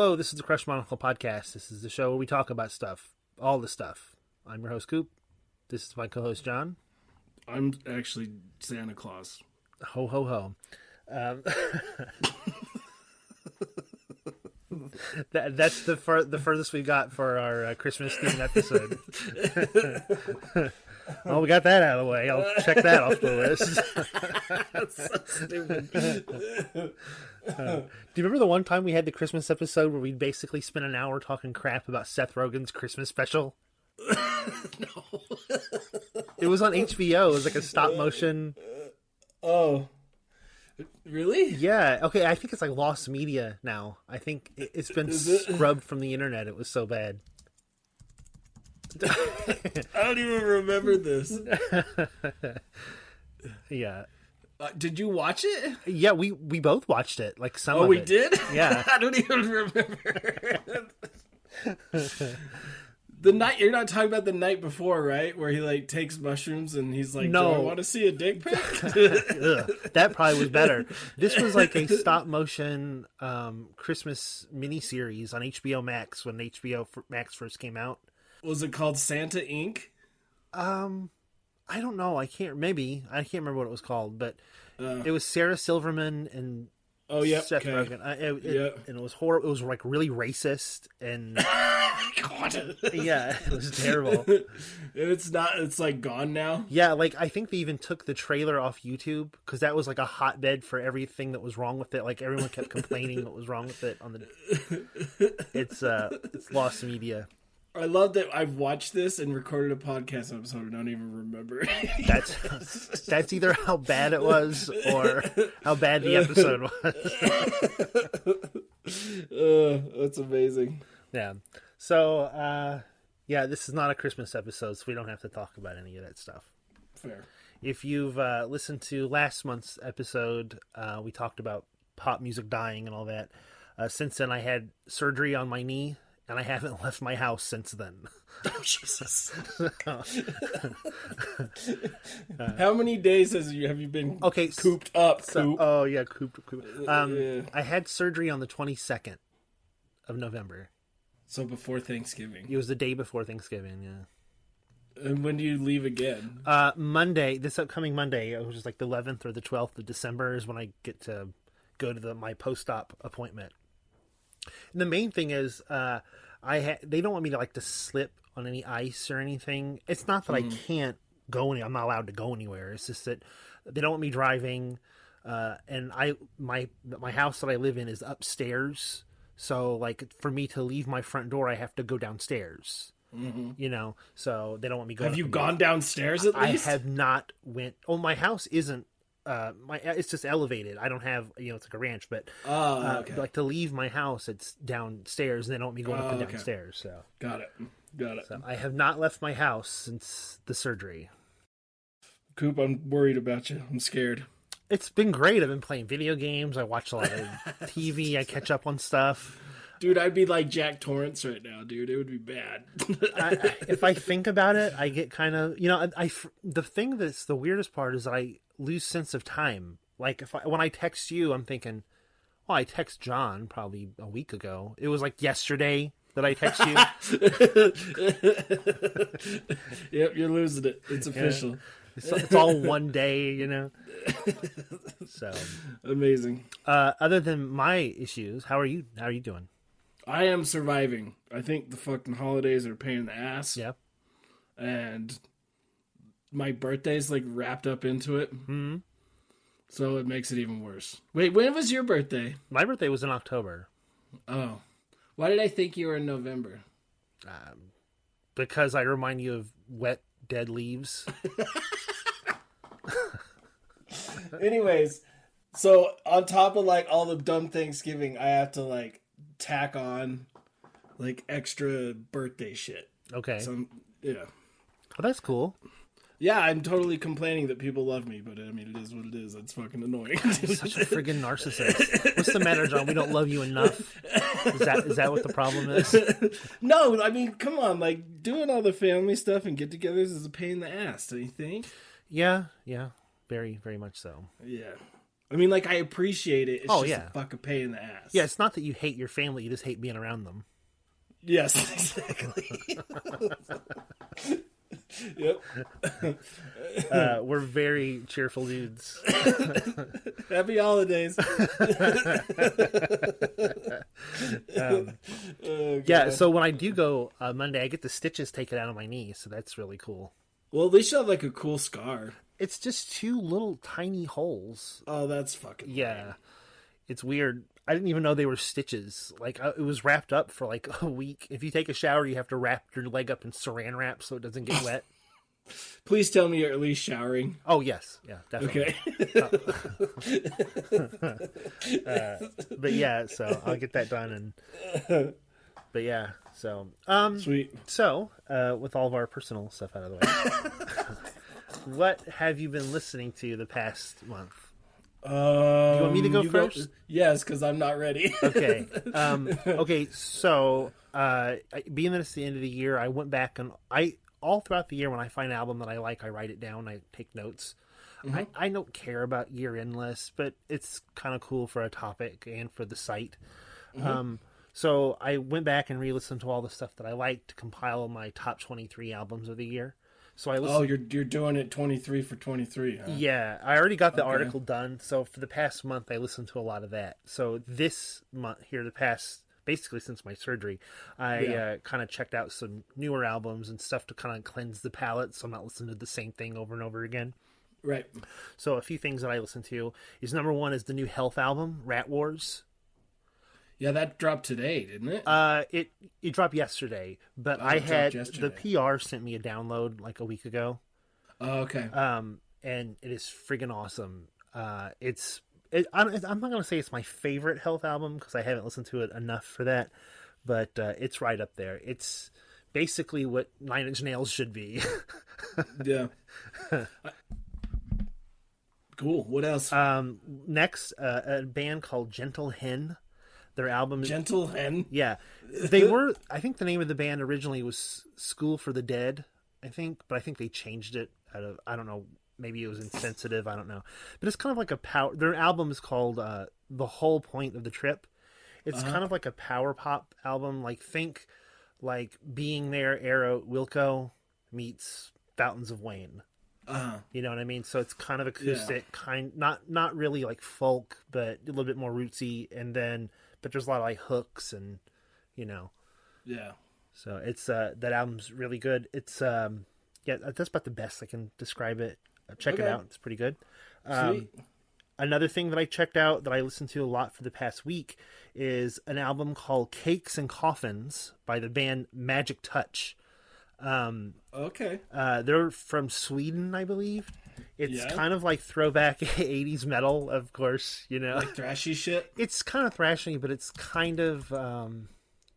Hello, this is the Crushed Monocle Podcast. This is the show where we talk about stuff, all the stuff. I'm your host, Coop. This is my co host, Jon. I'm actually Santa Claus. Ho, ho, ho. Um, that, that's the fur- the furthest we got for our uh, Christmas themed episode. well, we got that out of the way. I'll check that off the list. Uh, do you remember the one time we had the Christmas episode where we basically spent an hour talking crap about Seth Rogen's Christmas special? no. It was on HBO. It was like a stop motion. Oh. Really? Yeah. Okay. I think it's like lost media now. I think it- it's been it? scrubbed from the internet. It was so bad. I don't even remember this. yeah. Uh, did you watch it? Yeah. We we both watched it. Like some. Oh, of we it. did? Yeah. I don't even remember. the night you're not talking about the night before, right? Where he like takes mushrooms and he's like, No. "Do I want to see a dick pic?" That probably was better. This was like a stop motion um, Christmas miniseries on HBO Max when HBO Max first came out. Was it called Santa Inc? Um, I don't know. I can't. Maybe I can't remember what it was called, but Uh, it was Sarah Silverman and oh, yeah. Seth okay. Rogen. I, it, it- Yeah. and it was horrible. It was like really racist and God. yeah, it was terrible. it's not. It's like gone now. Yeah, like I think they even took the trailer off YouTube because that was like a hotbed for everything that was wrong with it. Like everyone kept complaining what was wrong with it on the. It's uh, it's lost media. I love that I've watched this and recorded a podcast episode and don't even remember. That's that's either how bad it was or how bad the episode was. uh, that's amazing. Yeah. So uh, yeah, this is not a Christmas episode, so we don't have to talk about any of that stuff. Fair. If you've uh, listened to last month's episode, uh, we talked about pop music dying and all that. Uh, since then, I had surgery on my knee, and I haven't left my house since then. Oh Jesus! How many days has you have you been Okay, cooped up? So, Coop. oh yeah, coop, coop. Um, Yeah. I had surgery on the twenty second of November. so before Thanksgiving. It was the day before Thanksgiving. Yeah. And when do you leave again? Uh, Monday, this upcoming Monday, which is like the eleventh or the twelfth of December, is when I get to go to the my post op appointment. And the main thing is, uh, I ha- they don't want me to like to slip on any ice or anything. It's not that I can't go any. I'm not allowed to go anywhere. It's just that they don't want me driving. Uh, and I my my house that I live in is upstairs, so like for me to leave my front door, I have to go downstairs. You know, so they don't want me going. Have you gone downstairs at I least? have not went. Oh, my house isn't. Uh, my it's just elevated. I don't have you know it's like a ranch, but Oh, uh, okay. like to leave my house, it's downstairs, and they don't want me going up Oh, and okay. downstairs. So, Got it. Got it. so I have not left my house since the surgery. Coop, I'm worried about you. I'm scared. It's been great. I've been playing video games. I watch a lot of TV. I catch up on stuff. Dude, I'd be like Jack Torrance right now, dude. It would be bad. I, I- if I think about it, I get kind of you know I, I- the thing that's the weirdest part is that I lose sense of time. Like if I, when I text you, I'm thinking, well, I text Jon probably a week ago. It was like yesterday that I text you. yep, you're losing it. It's official. it's, it's all one day, you know. So, Amazing. uh, other than my issues, how are you? How are you doing? I am surviving. I think the fucking holidays are a pain in the ass. Yep. And my birthday's like wrapped up into it. hmm So it makes it even worse. Wait, when was your birthday? My birthday was in October Oh. Why did I think you were in November? um, because I remind you of wet dead leaves. Anyways, so on top of like all the dumb Thanksgiving, I have to like tack on like extra birthday shit. Okay, So yeah. well, that's cool. Yeah, I'm totally complaining that people love me, but I mean, it is what it is. It's fucking annoying. Such a friggin' narcissist. What's the matter, Jon? We don't love you enough. Is that is that what the problem is? no, I mean, come on, like doing all the family stuff and get-togethers is a pain in the ass. Do you think? Yeah, yeah, very very much so. Yeah, I mean, like I appreciate it. It's Oh, just yeah. a fucking pain in the ass. Yeah, it's not that you hate your family; you just hate being around them. Yes. Exactly. yep. Uh, we're very cheerful dudes. Happy holidays. Um, Oh, yeah, so when I do go uh, Monday, I get the stitches taken out of my knee, so that's really cool. Well, at least you have like a cool scar. It's just two little tiny holes. Oh, that's fucking. Yeah, it's weird. I didn't even know they were stitches. Like it was wrapped up for like a week. If you take a shower, you have to wrap your leg up in Saran wrap so it doesn't get wet. Please tell me you're at least showering. Oh yes, yeah, definitely. Okay. But yeah, so I'll get that done and. But yeah, so um, Sweet. so uh, with all of our personal stuff out of the way, what have you been listening to the past month? Um, you want me to go first? yes, because I'm not ready. Okay. Um, okay. So, uh, being that it's the end of the year, I went back and I all throughout the year when I find an album that I like, I write it down. I take notes. I, I don't care about year end lists, but it's kind of cool for a topic and for the site. Um, so I went back and re-listened to all the stuff that I liked to compile my top twenty three albums of the year. So I listened. oh, you're you're doing it 23 for 23. Huh? Yeah, I already got the Okay. article done. So for the past month, I listened to a lot of that. So this month, here, the past basically since my surgery, I Yeah. uh, kind of checked out some newer albums and stuff to kind of cleanse the palate, so I'm not listening to the same thing over and over again. Right. So a few things that I listened to is number one is the new Health album, Rat Wars. Yeah, that dropped today, didn't it? Uh, it it dropped yesterday, but I had yesterday. the PR sent me a download like a week ago. oh, okay. um, and it is friggin' awesome. Uh, it's it, I'm, I'm not gonna say it's my favorite Health album because I haven't listened to it enough for that, but uh, it's right up there. It's basically what Nine Inch Nails should be. yeah. cool. What else? um, next, uh, a band called Gentle Hen. Their album, is, Gentle hen. yeah, they were. I think the name of the band originally was School for the Dead. I think, but I think they changed it out of I don't know. Maybe it was insensitive. I don't know. But it's kind of like a power. Their album is called uh, "The Whole Point of the Trip." It's kind of like a power pop album. Like think like being there. Arrow Wilco meets Fountains of Wayne. Uh, You know what I mean? So it's kind of acoustic, kind not not really like folk, but a little bit more rootsy. And then, but there's a lot of like hooks and you know. yeah. So it's uh that album's really good. It's um yeah that's about the best I can describe it. Uh, Check it out; it's pretty good. Um, Another thing that I checked out that I listened to a lot for the past week is an album called Cakes and Coffins by the band Magic Touch. Um, okay. uh, they're from Sweden, I believe. It's Yeah. kind of like throwback 80s metal, of course, you know. Like thrashy shit. it's kind of thrashy, but it's kind of um,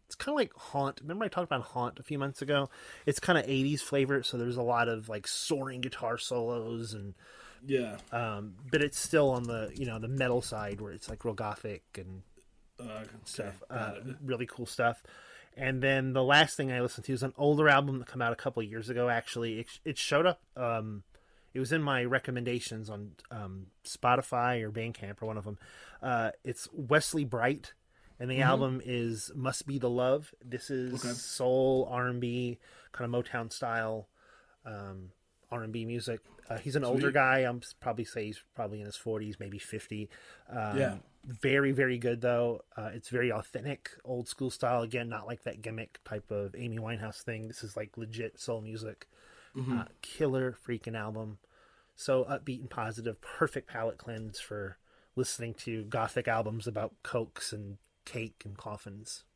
it's kind of like Haunt. Remember I talked about Haunt a few months ago? It's kind of 80s flavor, so there's a lot of like soaring guitar solos and Yeah. um, but it's still on the you know the metal side where it's like real gothic and Uh, stuff. okay, Uh, really cool stuff. And then the last thing I listened to is an older album that came out a couple of years ago. Actually, it, it showed up. Um, it was in my recommendations on um, Spotify or Bandcamp or one of them. Uh, it's Wesley Bright, and the album is "Must Be the Love." This is Mm-hmm. Okay. soul R and B, kind of Motown style um, R and B music. Uh, he's an older guy. I'm probably say he's probably in his 40s, maybe 50. Um, Yeah. Very, very good though. Uh, it's very authentic, old school style. Again, not like that gimmick type of Amy Winehouse thing. This is like legit soul music. Uh, killer freaking album. So upbeat and positive. Perfect palate cleanse for listening to gothic albums about cokes and cake and coffins.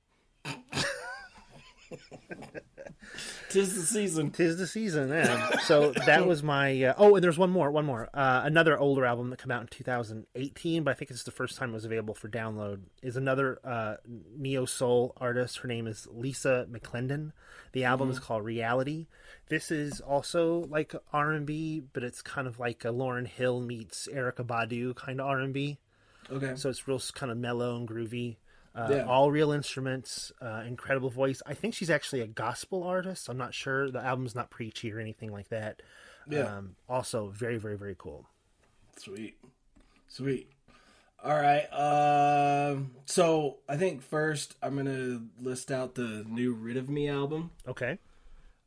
Tis the season. Tis the season, yeah. So that was my. Uh, oh, and there's one more, one more. Uh, another older album that came out in 2018, but I think it's the first time it was available for download. Is another uh, neo soul artist. Her name is Lisa McClendon. The album is called Reality. This is also like R and B, but it's kind of like a Lauryn Hill meets Erykah Badu kind of R and B. Okay. So it's real kind of mellow and groovy. Uh, Yeah. All real instruments, uh, incredible voice. I think she's actually a gospel artist. I'm not sure. The album's not preachy or anything like that. Yeah. Um, also, very, very, very cool. Sweet. Sweet. All right. Um. so I think first I'm gonna list out the new "Rid of Me" album. Okay.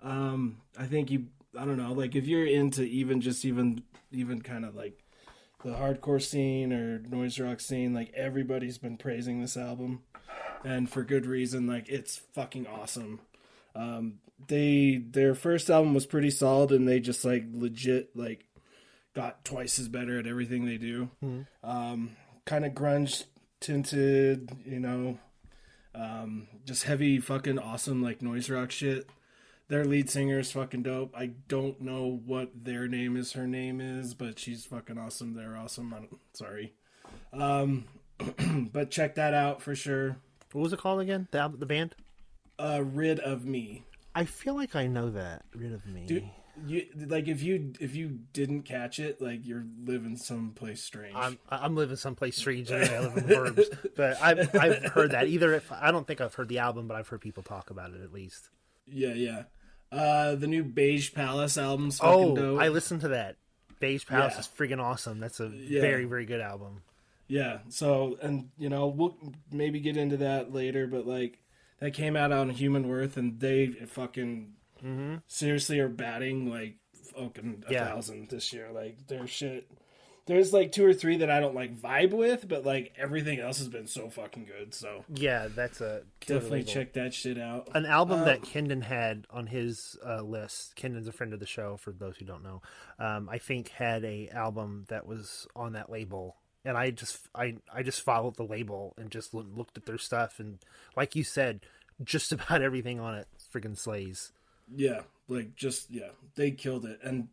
Um. I think you. I don't know. Like if you're into even just even even kind of like the hardcore scene or noise rock scene, like everybody's been praising this album, and for good reason. Like it's fucking awesome. Um. They their first album was pretty solid, and they just like legit like got twice as better at everything they do. Um, kind of grunge tinted, you know, um, just heavy fucking awesome like noise rock shit. Their lead singer is fucking dope. I don't know what their name is. Her name is, but she's fucking awesome. They're awesome. I'm sorry, um, but check that out for sure. What was it called again? The the band? Uh, rid of me. I feel like I know that. Rid of me. Dude, you like if you if you didn't catch it, like you're living someplace strange. I'm I'm living someplace strange. and I live in the burbs, but I've I've heard that. Either if I don't think I've heard the album, but I've heard people talk about it at least. Yeah, yeah. Uh, the new Beige Palace album's fucking Oh, dope. I listened to that. Beige Palace Yeah. is freaking awesome. That's a Yeah. very very good album. Yeah. So, and you know, we'll maybe get into that later, but like that came out on Human Worth, and they fucking seriously are batting like fucking a Yeah. thousand this year. Like their shit. There's like two or three that I don't like vibe with, but like everything else has been so fucking good. So Yeah, that's a definitely label. check that shit out. An album Um, that Kendon had on his uh, list. Kendon's a friend of the show. For those who don't know, um, I think had a album that was on that label, and I just I I just followed the label and just looked at their stuff, and like you said, just about everything on it friggin' slays. Yeah, like just yeah, they killed it. And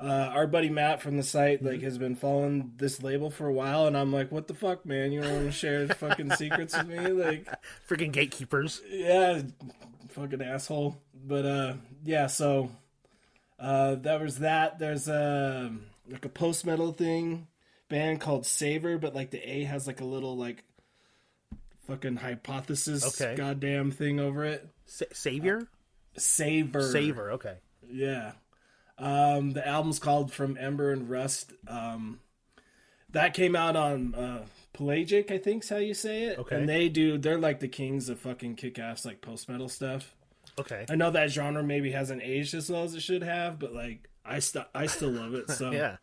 uh, our buddy Matt from the site like has been following this label for a while, and I'm like, what the fuck, man? You don't want to share fucking secrets with me? Like, Friggin' gatekeepers. yeah, fucking asshole. But uh, yeah, so uh, that was that. There's a like a post metal thing band called Savor, but like the A has like a little like fucking hypothesis Okay. goddamn thing over it. Sa- Savior, Savor. Savor. Okay. Yeah. Um, the album's called From Ember and Rust. Um, that came out on uh, Pelagic, I think's how you say it. Okay. And they do, they're like the kings of fucking kick ass, like post metal stuff. Okay. I know that genre maybe hasn't aged as well as it should have, but like, I, st- I still love it. So Yeah.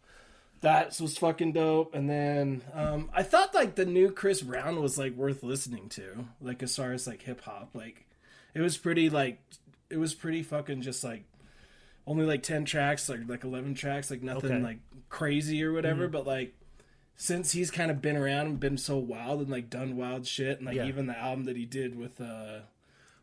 that was fucking dope. And then um, I thought like the new Chris Brown was like worth listening to, like as far as like hip hop. Like it was pretty like it was pretty fucking just like only like ten tracks, like like eleven tracks, like nothing Okay. like crazy or whatever. But like since he's kind of been around and been so wild and like done wild shit, and like Yeah. even the album that he did with uh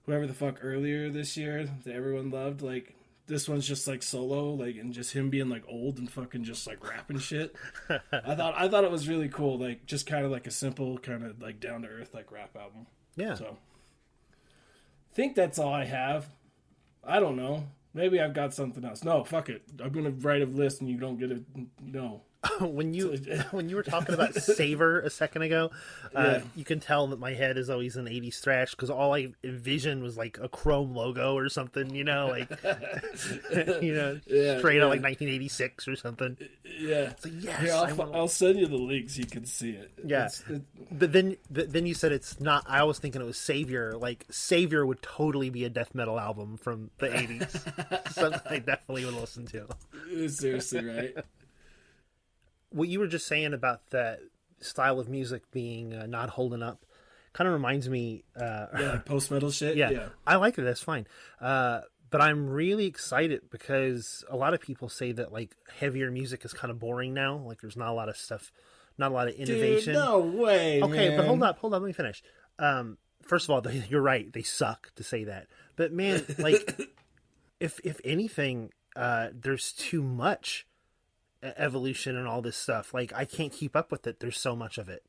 whoever the fuck earlier this year that everyone loved, like this one's just like solo, like and just him being like old and fucking just like rapping shit. I thought I thought it was really cool, like just kind of like a simple, kind of like down to earth like rap album. Yeah. So think that's all I have. I don't know. Maybe I've got something else. No, fuck it. I'm gonna write a list and you don't get it. No. when you when you were talking about savor a second ago, uh, Yeah. you can tell that my head is always in '80s thrash because all I envisioned was like a Chrome logo or something, you know, like you know, Yeah, straight yeah. out like 1986 or something. Yeah. like, yes, Here, I'll, wanna- I'll send you the links. You can see it. Yeah. It's- it- But then th- then you said it's not. I was thinking it was Savior. Like Savior would totally be a death metal album from the '80s. Something I definitely would listen to. seriously right. What you were just saying about that style of music being uh, not holding up kind of reminds me uh Yeah, like post metal shit. yeah, Yeah. i like it that's fine uh but i'm really excited because a lot of people say that like heavier music is kind of boring now like there's not a lot of stuff not a lot of Dude, innovation no way. okay but hold up hold up let me finish um first of all you're right they suck to say that but man like if if anything uh there's too much evolution and all this stuff like i can't keep up with it there's so much of it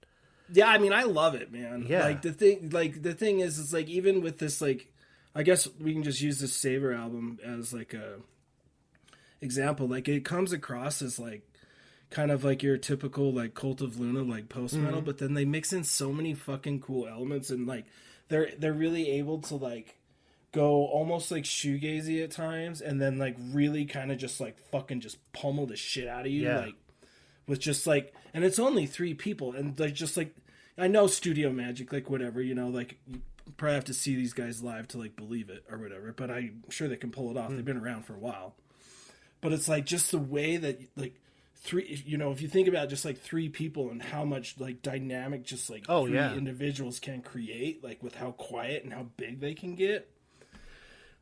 Yeah, I mean, I love it, man. Yeah. Like the thing, like the thing is, is like even with this, like, I guess we can just use this Savor album as like a example. Like it comes across as like kind of like your typical like Cult of Luna like post metal, mm-hmm. but then they mix in so many fucking cool elements and like they're they're really able to like go almost like shoegazy at times and then like really kind of just like fucking just pummel the shit out of you Yeah. like with just like, and it's only three people, and like just like I know Studio Magic, like whatever, you know, like you probably have to see these guys live to like believe it or whatever, but I'm sure they can pull it off. Hmm. They've been around for a while, but it's like just the way that like three, you know, if you think about just like three people and how much like dynamic just like Oh, three yeah. individuals can create, like with how quiet and how big they can get.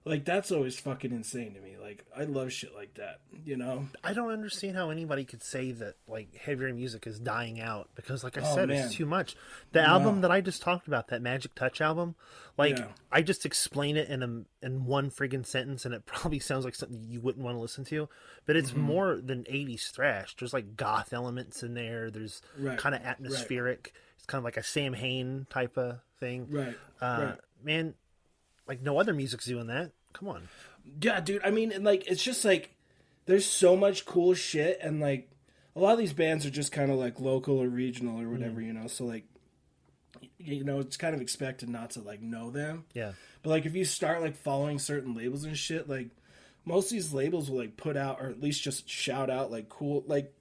Like that's always fucking insane to me. Like I love shit like that, you know. I don't understand how anybody could say that like heavier music is dying out because, like I Oh, said, man. it's too much. The album that I just talked about, that Magic Touch album, like Yeah. I just explain it in a in one friggin' sentence, and it probably sounds like something you wouldn't want to listen to. But it's Mm-hmm. more than '80s thrash. There's like goth elements in there. There's Right. kind of atmospheric. It's kind of like a Samhain type of thing. Right. Uh, right. Man, like no other music's doing that. Come on. Yeah, dude. I mean, and like, it's just like there's so much cool shit, and like a lot of these bands are just kind of like local or regional or whatever, mm. you know. So like, you know, it's kind of expected not to like know them. Yeah. But like, if you start like following certain labels and shit, like most of these labels will like put out or at least just shout out like cool like.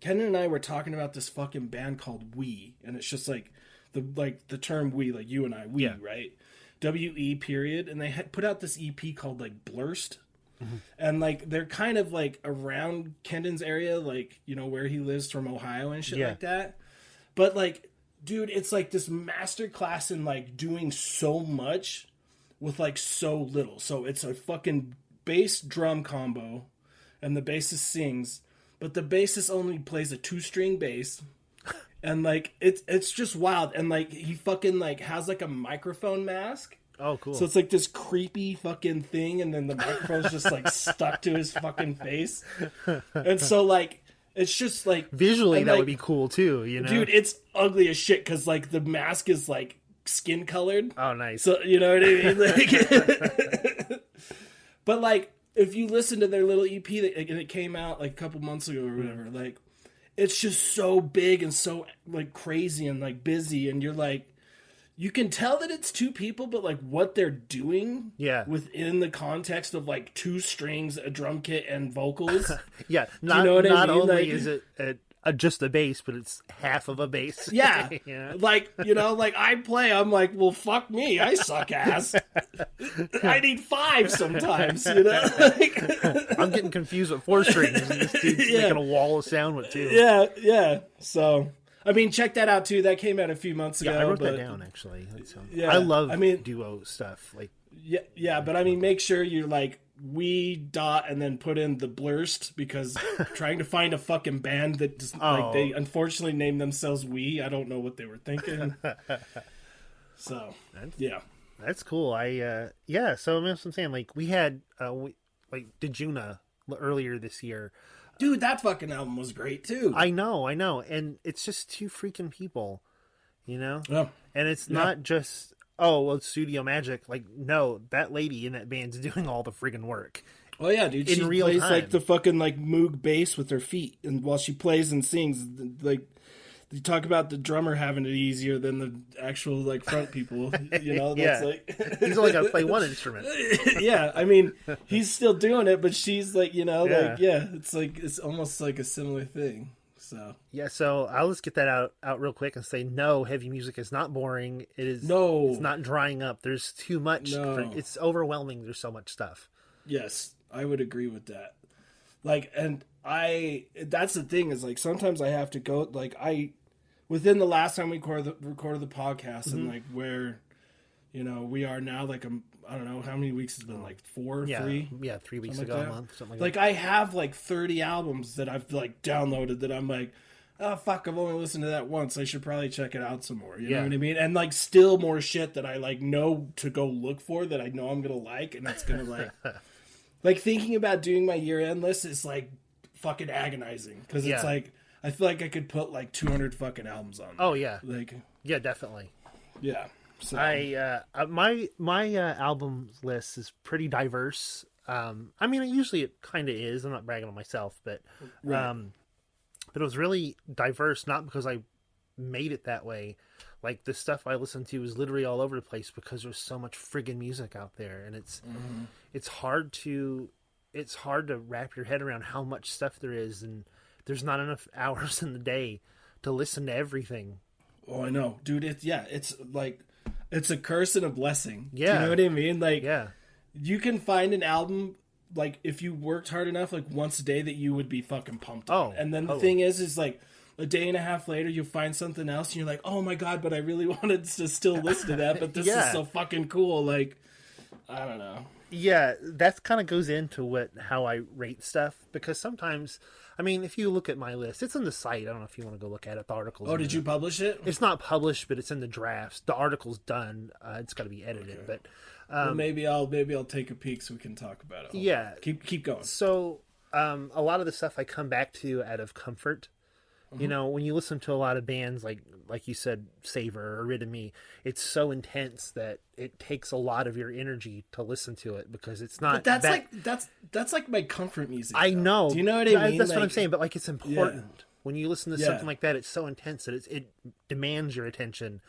Ken and I were talking about this fucking band called We, and it's just like the like the term we like you and I we Yeah. right W E period, and they had put out this EP called like Blurst, Mm-hmm. and like they're kind of like around Kendon's area, like you know where he lives from Ohio and shit Yeah. like that. But like, dude, it's like this master class in like doing so much with like so little. So it's a fucking bass drum combo, and the bassist sings, but the bassist only plays a two string bass. And like it's it's just wild, and like he fucking like has like a microphone mask, Oh, cool. so it's like this creepy fucking thing, and then the microphone's just like stuck to his fucking face. And so like it's just like Visually, and, that like, would be cool too. You know, dude, it's ugly as shit because like the mask is like skin colored. Oh, nice. So you know what I mean? Like, but like if you listen to their little EP that and it came out like a couple months ago or whatever, like it's just so big and so like crazy and like busy, and you're like. You can tell that it's two people, but like what they're doing, Yeah. within the context of like two strings, a drum kit, and vocals. Yeah, not know what I not mean? only Like- is it a, a, just a bass, but it's half of a bass. Yeah. yeah. Like, you know, like I play, I'm like, well, fuck me. I suck ass. I need five sometimes, you know? Like, I'm getting confused with four strings. And this dude's Yeah. making a wall of sound with two. yeah, yeah. So, I mean, check that out too. That came out a few months ago. Yeah, I wrote but, that down actually. That's, um, Yeah, I love I mean- duo stuff. Like, Yeah, yeah, but I mean, make sure you're like, we dot and then put in the blurst because trying to find a fucking band that just, Oh. like they unfortunately named themselves we i don't know what they were thinking so yeah that's cool. I uh yeah. So that's what I'm saying. Like, we had uh we, like Dejuna earlier this year. dude that fucking album was great too I know, I know, and it's just two freaking people, you know. yeah. And it's not just oh well, Studio Magic. Like, no, that lady in that band's doing all the friggin' work. Oh yeah, dude. In she real plays time. like the fucking like Moog bass with her feet, and while she plays and sings, like you talk about the drummer having it easier than the actual like front people. You know, that's Yeah. like He's only got to play one instrument. yeah. I mean, he's still doing it, but she's like, you know, like Yeah. yeah, it's like it's almost like a similar thing. So Yeah, so I'll just get that out out real quick and say no, heavy music is not boring. It is No. it's not drying up. There's too much. No. It's overwhelming. There's so much stuff. Yes, I would agree with that. Like, and I, that's the thing is like sometimes I have to go, like, I, within the last time we recorded the, recorded the podcast Mm-hmm. and like where, you know, we are now, like, um, I don't know how many weeks it's been, oh. like four, Yeah, three. yeah, three weeks ago, like a month, something like, Like. I have like 30 albums that I've like downloaded that I'm like, oh, fuck, I've only listened to that once. I should probably check it out some more. You Yeah. know what I mean? And like, still more shit that I like know to go look for that I know I'm to like. And that's to like, like thinking about doing my year end list is like fucking agonizing because Yeah. it's like I feel like I could put like 200 fucking albums on. Oh yeah, like yeah, definitely. yeah. So I uh, uh, my my uh, album list is pretty diverse. Um, I mean, usually it kind of is. I'm not bragging on myself, but Right. um, but it was really diverse. Not because I made it that way. Like the stuff I listened to was literally all over the place because there's so much friggin' music out there, and it's it's hard to it's hard to wrap your head around how much stuff there is and there's not enough hours in the day to listen to everything. Oh, I know, dude. It's yeah, it's like it's a curse and a blessing. Do Yeah. you know what I mean? Like, Yeah. you can find an album like if you worked hard enough, like once a day that you would be fucking pumped. on. Oh, and then the oh. thing is, is like a day and a half later, you find something else, and you're like, oh my god, but I really wanted to still listen to that, but this Yeah. is so fucking cool. Like, I don't know. Yeah, that kind of goes into what how I rate stuff because sometimes, I mean, if you look at my list, it's on the site. I don't know if you want to go look at it. The articles. Oh, did it. you publish it? It's not published, but it's in the drafts. The article's done. Uh, it's got to be edited, but Well, maybe I'll maybe I'll take a peek so we can talk about it. um, yeah. keep keep going. So um, a lot of the stuff I come back to out of comfort. Mm-hmm. You know, when you listen to a lot of bands like like you said, Savor or Rid of Me, it's so intense that it takes a lot of your energy to listen to it because it's not. But that's that- like that's that's like my comfort music. I though. know. Do you know what I mean? That's what I'm saying. But like, it's important when you listen to Yeah. something like that. It's so intense that it's, it demands your attention.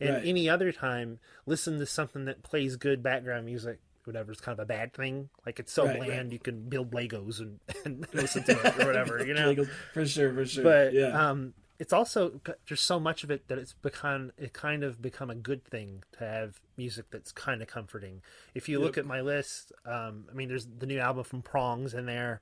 And Right. any other time, listen to something that plays good background music. Whatever is kind of a bad thing. Like it's so Right, bland, right. you can build Legos and, and listen to it or whatever. You know. For sure, for sure. But yeah, um, it's also there's so much of it that it's become it kind of become a good thing to have music that's kind of comforting. If you look at my list, um, I mean, there's the new album from Prongs in there.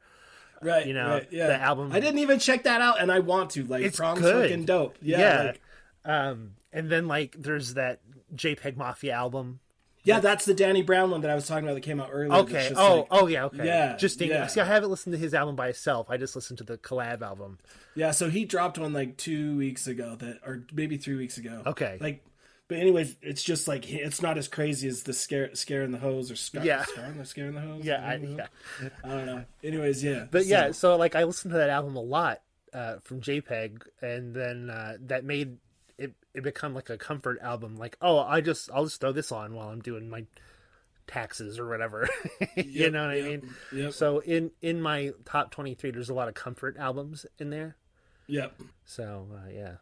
right. you know, right, yeah. the album- I didn't even check that out, and I want to. Like, It's Prong's good. fucking dope. Yeah, Yeah. like- Um, and then like there's that JPEG Mafia album. Yeah. That's the Danny Brown one that I was talking about that came out earlier. Okay. Oh, like- oh yeah. Okay. Yeah, Just yeah. see, I haven't listened to his album by itself. I just listened to the collab album. yeah. So he dropped one like two weeks ago, that or maybe three weeks ago. Okay. Like, but anyways, it's just like it's not as crazy as the scare, scare in the hose or scar, Yeah. scar scare in the hose. Yeah. I, I, don't know. yeah. I don't know. Anyways, yeah. But so- yeah, so like I listened to that album a lot uh, from JPEG, and then uh, that made it it become like a comfort album. Like, oh, I just I'll just throw this on while I'm doing my taxes or whatever. you Yep, know what yep, I mean? Yep. So in in my top twenty three, there's a lot of comfort albums in there. Yep. So uh, yeah,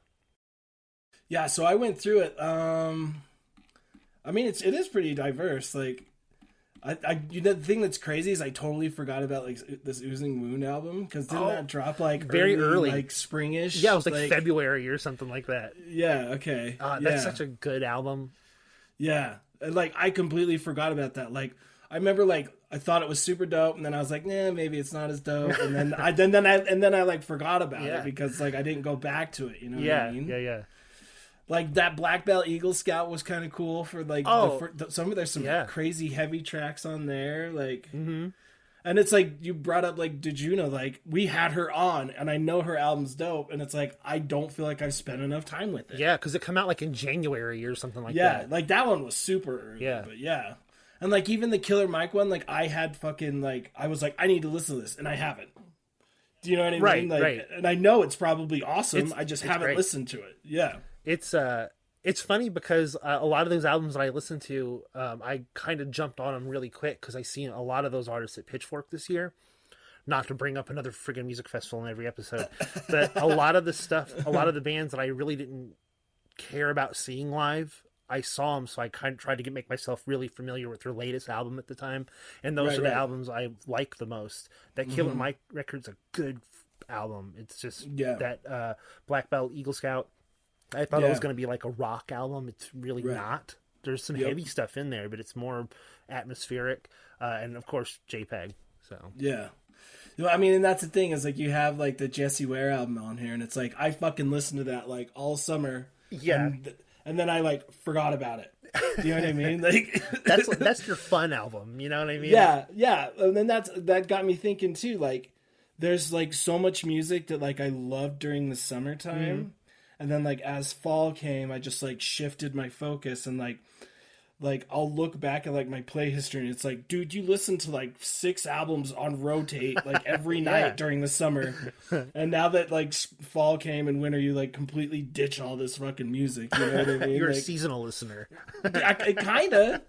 Yeah, so I went through it. Um, I mean, it's it is pretty diverse. Like, I, I you know the thing that's crazy is I totally forgot about like this Oozing Wound album because didn't Oh, that drop like very early. like springish? yeah, it was like, February or something like that. Yeah. Okay. Uh, yeah. that's such a good album. yeah. And, like I completely forgot about that. Like I remember like I thought it was super dope, and then I was like, nah, maybe it's not as dope. And then I then then I and then I like forgot about Yeah. it because like I didn't go back to it. You know? What Yeah, I mean? yeah, yeah. Like that black belt eagle scout was kind of cool for like Oh. the, for, the, some of there's some Yeah. crazy heavy tracks on there like hmm and it's like you brought up like did you know like we had her on and i know her album's dope and it's like i don't feel like i've spent enough time with it Yeah, because it come out like in January or something like yeah that. like that one was super early Yeah. but yeah and like even the killer mike one like i had fucking like i was like i need to listen to this and i haven't do you know what i mean Right, like right. and i know it's probably awesome It's- i just haven't great. listened to it yeah it's uh it's funny because uh, a lot of those albums that I listened to, um, I kind of jumped on them really quick because I seen a lot of those artists at Pitchfork this year. Not to bring up another friggin' music festival in every episode, but a lot of the stuff, a lot of the bands that I really didn't care about seeing live, I saw them, so I kind of tried to get make myself really familiar with their latest album at the time, and those Right, are the right. albums I like the most. That Killer Mike record's a good album. It's just Yeah. that uh, Black Belt Eagle Scout. I thought it was going to be like a rock album. It's really Right. not. There's some Yep. heavy stuff in there, but it's more atmospheric, uh, and of course JPEG. So Yeah. You know, I mean, and that's the thing is like you have like the Jessie Ware album on here, and it's like I fucking listened to that like all summer. Yeah. And, th- and then I like forgot about it. Do you know what I mean? Like that's that's your fun album. You know what I mean? yeah, yeah. And then that's that got me thinking too. Like, there's like so much music that like I loved during the summertime, Mm-hmm. And then like as fall came, I just like shifted my focus and like. Like I'll look back at like my play history and it's like, dude, you listen to like six albums on rotate like every night during the summer, and now that like fall came and winter, you like completely ditch all this fucking music. You know what I mean? You're a seasonal listener. I, kind of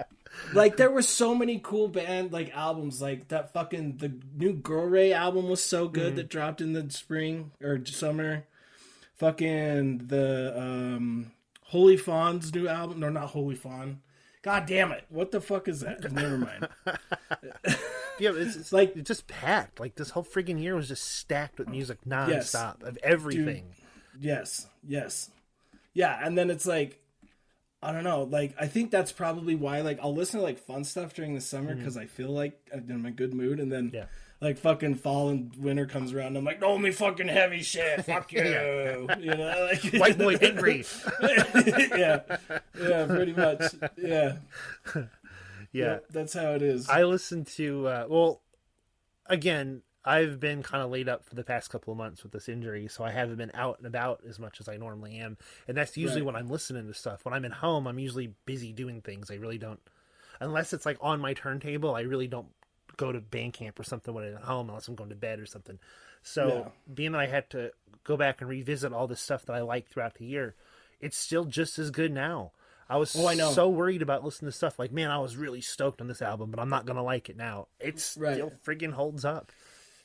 like there were so many cool band like albums like that fucking the new girl ray album was so good mm-hmm. that dropped in the spring or summer fucking the um holy fawn's new album no not holy fawn God damn it! What the fuck is that? Never mind. Yeah, it's, it's like it's just packed. Like this whole freaking year was just stacked with music nonstop of everything. Yes, yes, yeah. And then it's like, I don't know. Like I think that's probably why. Like I'll listen to like fun stuff during the summer because I feel like I'm in a good mood, and then Mm-hmm. Yeah. Like fucking fall and winter comes around. I'm like, only fucking heavy shit. Fuck you. You know, like White boy angry. yeah, yeah, pretty much. Yeah, Yeah, that's how it is. I listen to. Uh, well, again, I've been kind of laid up for the past couple of months with this injury, so I haven't been out and about as much as I normally am, and that's usually Right. when I'm listening to stuff. When I'm at home, I'm usually busy doing things. I really don't, unless it's like on my turntable. I really don't go to Bandcamp or something when I'm at home unless I'm going to bed or something. So Yeah. being that I had to go back and revisit all this stuff that I liked throughout the year, it's still just as good now. I was Oh, I know. so worried about listening to stuff like, man, I was really stoked on this album, but I'm not gonna like it now. It still Right. friggin' holds up.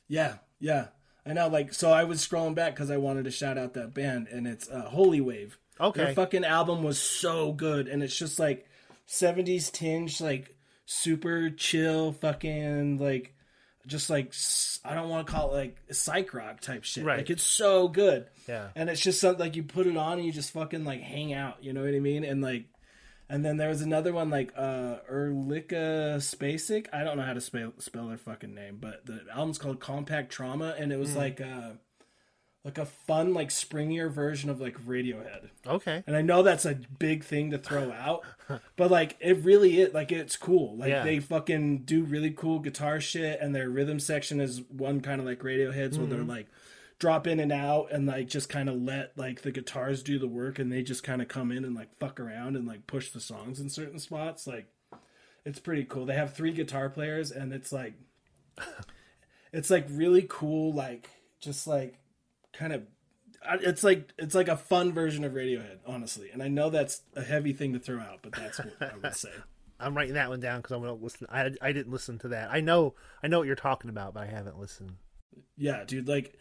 Yeah, yeah. I know. Like, so I was scrolling back because I wanted to shout out that band, and it's uh, Holy Wave. Okay. Their fucking album was so good, and it's just like '70s tinge, like super chill, fucking like, just like I don't want to call it like psych rock type shit. Right. Like it's so good. Yeah. And it's just something like you put it on and you just fucking like hang out. You know what I mean? And like. And then there was another one like uh Ulrika Spacek. I don't know how to spell spell their fucking name, but the album's called Compact Trauma, and it was like uh like a fun like springier version of like Radiohead. Okay. And I know that's a big thing to throw out, but like it really is like it's cool. Like Yeah. they fucking do really cool guitar shit, and their rhythm section is one kind of like Radiohead's where they're mm-hmm. like drop in and out and like just kind of let like the guitars do the work, and they just kind of come in and like fuck around and like push the songs in certain spots. Like it's pretty cool. They have three guitar players, and it's like it's like really cool. Like just like kind of it's like it's like a fun version of Radiohead, honestly. And I know that's a heavy thing to throw out, but that's what I would say. I'm writing that one down because I'm gonna listen. I I didn't listen to that. I know I know what you're talking about, but I haven't listened. Yeah, dude, like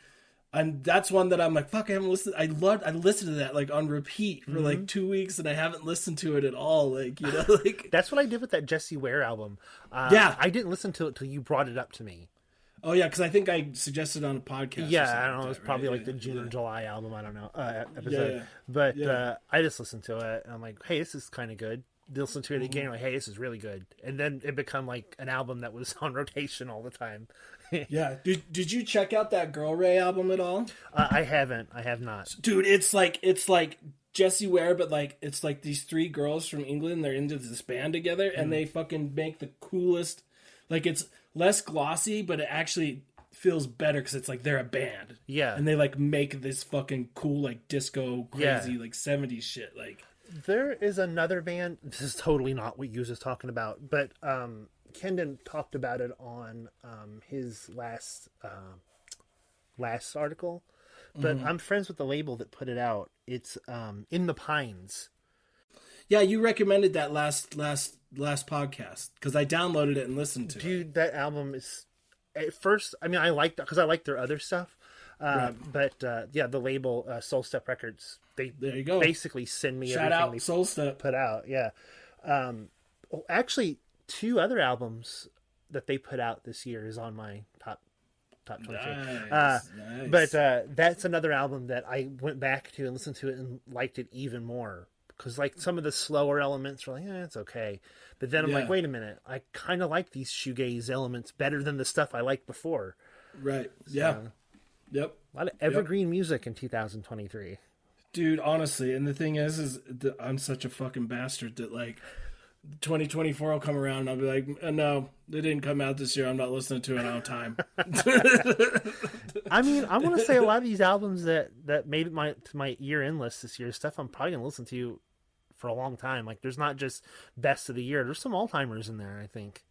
and that's one that I'm like, fuck, I haven't listened. I loved, I listened to that like on repeat for like two weeks, and I haven't listened to it at all. Like, you know, like, That's what I did with that Jessie Ware album. Uh, Yeah. I didn't listen to it till you brought it up to me. Oh yeah, because I think I suggested on a podcast. Yeah, I don't know. like It was that, probably right? like the Yeah, June yeah. or July album. I don't know uh, episode, yeah. but. Uh, I just listened to it. And I'm like, hey, this is kind of good. Listen to it again. Mm-hmm. Like, hey, this is really good. And then it become like an album that was on rotation all the time. Yeah, did did you check out that Girl Ray album at all? uh, I haven't. I have not. dude it's like it's like jessie ware but like it's like these three girls from england they're into this band together and they fucking make the coolest like it's less glossy but it actually feels better because it's like they're a band Yeah. and they like make this fucking cool like disco crazy Yeah. like 70s shit like There is another band. This is totally not what you was talking about, but um, Kendon talked about it on um, his last uh, last article. But I'm friends with the label that put it out. It's um, in the Pines. Yeah you recommended that last last last podcast because i downloaded it and listened to it Dude, that album is at first. I mean, I like that because I like their other stuff. Uh, But uh, yeah, the label uh, Soul Step Records. They There you go. basically send me shout everything out they soul step put out. Yeah. Um, oh, actually, two other albums that they put out this year is on my top top twenty. nice, uh, nice. But uh, that's another album that I went back to and listened to it and liked it even more because like some of the slower elements were like, eh, it's okay. But then I'm Yeah. like, wait a minute, I kind of like these shoegaze elements better than the stuff I liked before. right yeah yep A lot of evergreen music in 2023. Dude, honestly, and the thing is, is that I'm such a fucking bastard that like 2024 will come around and I'll be like, "Uh, no, they didn't come out this year. I'm not listening to it on time. I mean, I want to say a lot of these albums that that made my to my year end list this year, stuff I'm probably gonna listen to for a long time. Like, there's not just best of the year. There's some all timers in there. I think.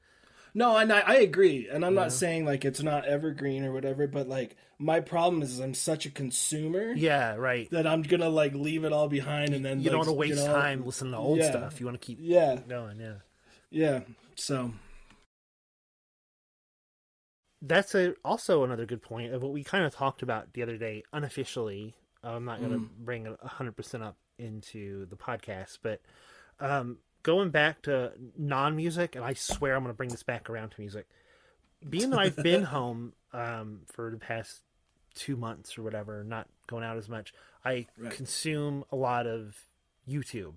no, and I, I agree, and I'm not saying like it's not evergreen or whatever, but like my problem is, I'm such a consumer Yeah, right. that I'm gonna like leave it all behind, and then You don't want to waste know, time listening to old yeah. stuff. You want to keep Yeah, going. Yeah. yeah. So That's a also another good point of what we kind of talked about the other day unofficially. I'm not going to Mm. bring it 100% up into the podcast, but um, going back to non-music, and I swear I'm going to bring this back around to music. Being that I've been home um, for the past two months or whatever, not going out as much, I Right. consume a lot of YouTube.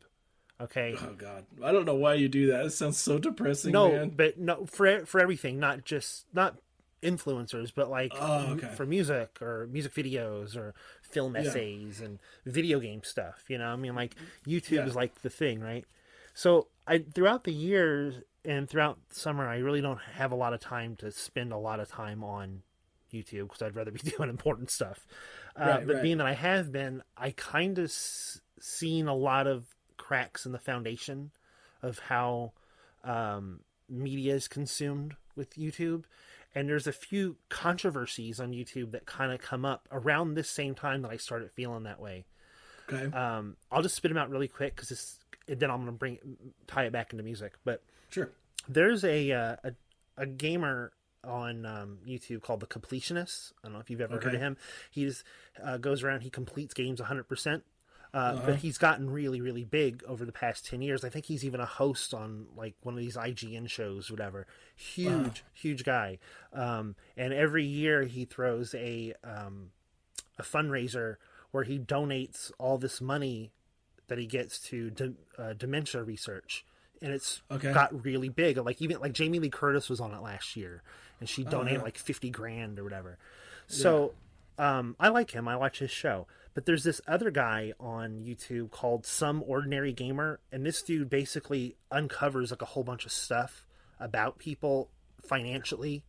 Okay. Oh God, I don't know why you do that. It sounds so depressing, no, man. but no for for everything, not just not influencers, but like Oh, okay. for music or music videos or film Yeah. essays and video game stuff. You know, I mean, like YouTube Yeah. is like the thing, right? So I throughout the years and throughout summer, I really don't have a lot of time to spend a lot of time on YouTube because I'd rather be doing important stuff. Uh, Right, but right. being that I have been, I kind of s- seen a lot of cracks in the foundation of how um, media is consumed with YouTube. And there's a few controversies on YouTube that kind of come up around this same time that I started feeling that way. Okay, Um, I'll just spit them out really quick because then I'm going to bring tie it back into music. But sure. there's a uh, a, a gamer on um, YouTube called the Completionist. I don't know if you've ever heard of him. He's uh, goes around. He completes games 100. percent uh, Uh-huh. But he's gotten really, really big over the past ten years. I think he's even a host on like one of these IGN shows, whatever. Huge, huge guy. Um, and every year he throws a um, a fundraiser where he donates all this money that he gets to de- uh, dementia research, and it's Okay. got really big. Like even like Jamie Lee Curtis was on it last year, and she donated yeah. like fifty grand or whatever. So um, I like him. I watch his show. But there's this other guy on YouTube called Some Ordinary Gamer, and this dude basically uncovers like a whole bunch of stuff about people financially.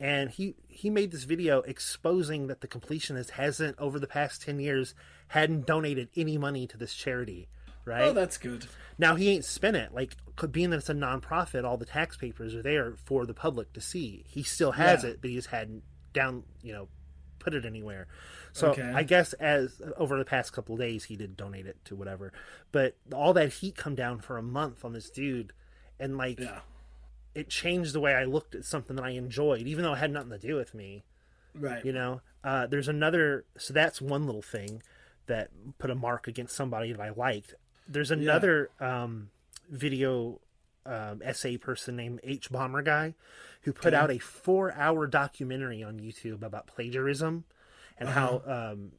And he he made this video exposing that the completionist hasn't over the past ten years hadn't donated any money to this charity, right? Oh, that's good. Now he ain't spent it. Like being that it's a nonprofit, all the tax papers are there for the public to see. He still has Yeah. it, but he just hadn't down, you know, put it anywhere. So Okay. I guess as over the past couple of days, he did donate it to whatever. But all that heat come down for a month on this dude, and like Yeah, it changed the way I looked at something that I enjoyed, even though it had nothing to do with me right. you know uh, there's another so that's one little thing that put a mark against somebody that i liked there's another um, video um, essay person named h bomber guy who put Okay. out a four hour documentary on youtube about plagiarism and how um,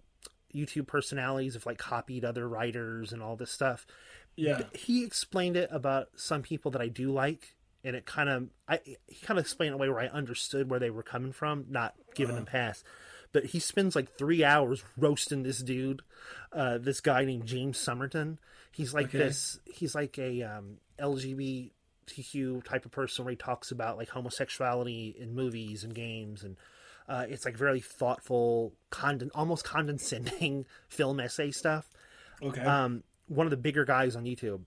youtube personalities have like copied other writers and all this stuff Yeah, he explained it about some people that I do like, and it kind of I he kind of explained it in a way where I understood where they were coming from, not giving them pass. But he spends like three hours roasting this dude, uh, this guy named James Somerton. He's like Okay. this. He's like a um, LGBTQ type of person where he talks about like homosexuality in movies and games and. Uh, it's like very thoughtful, conden- almost condescending film essay stuff okay. um, one of the bigger guys on YouTube.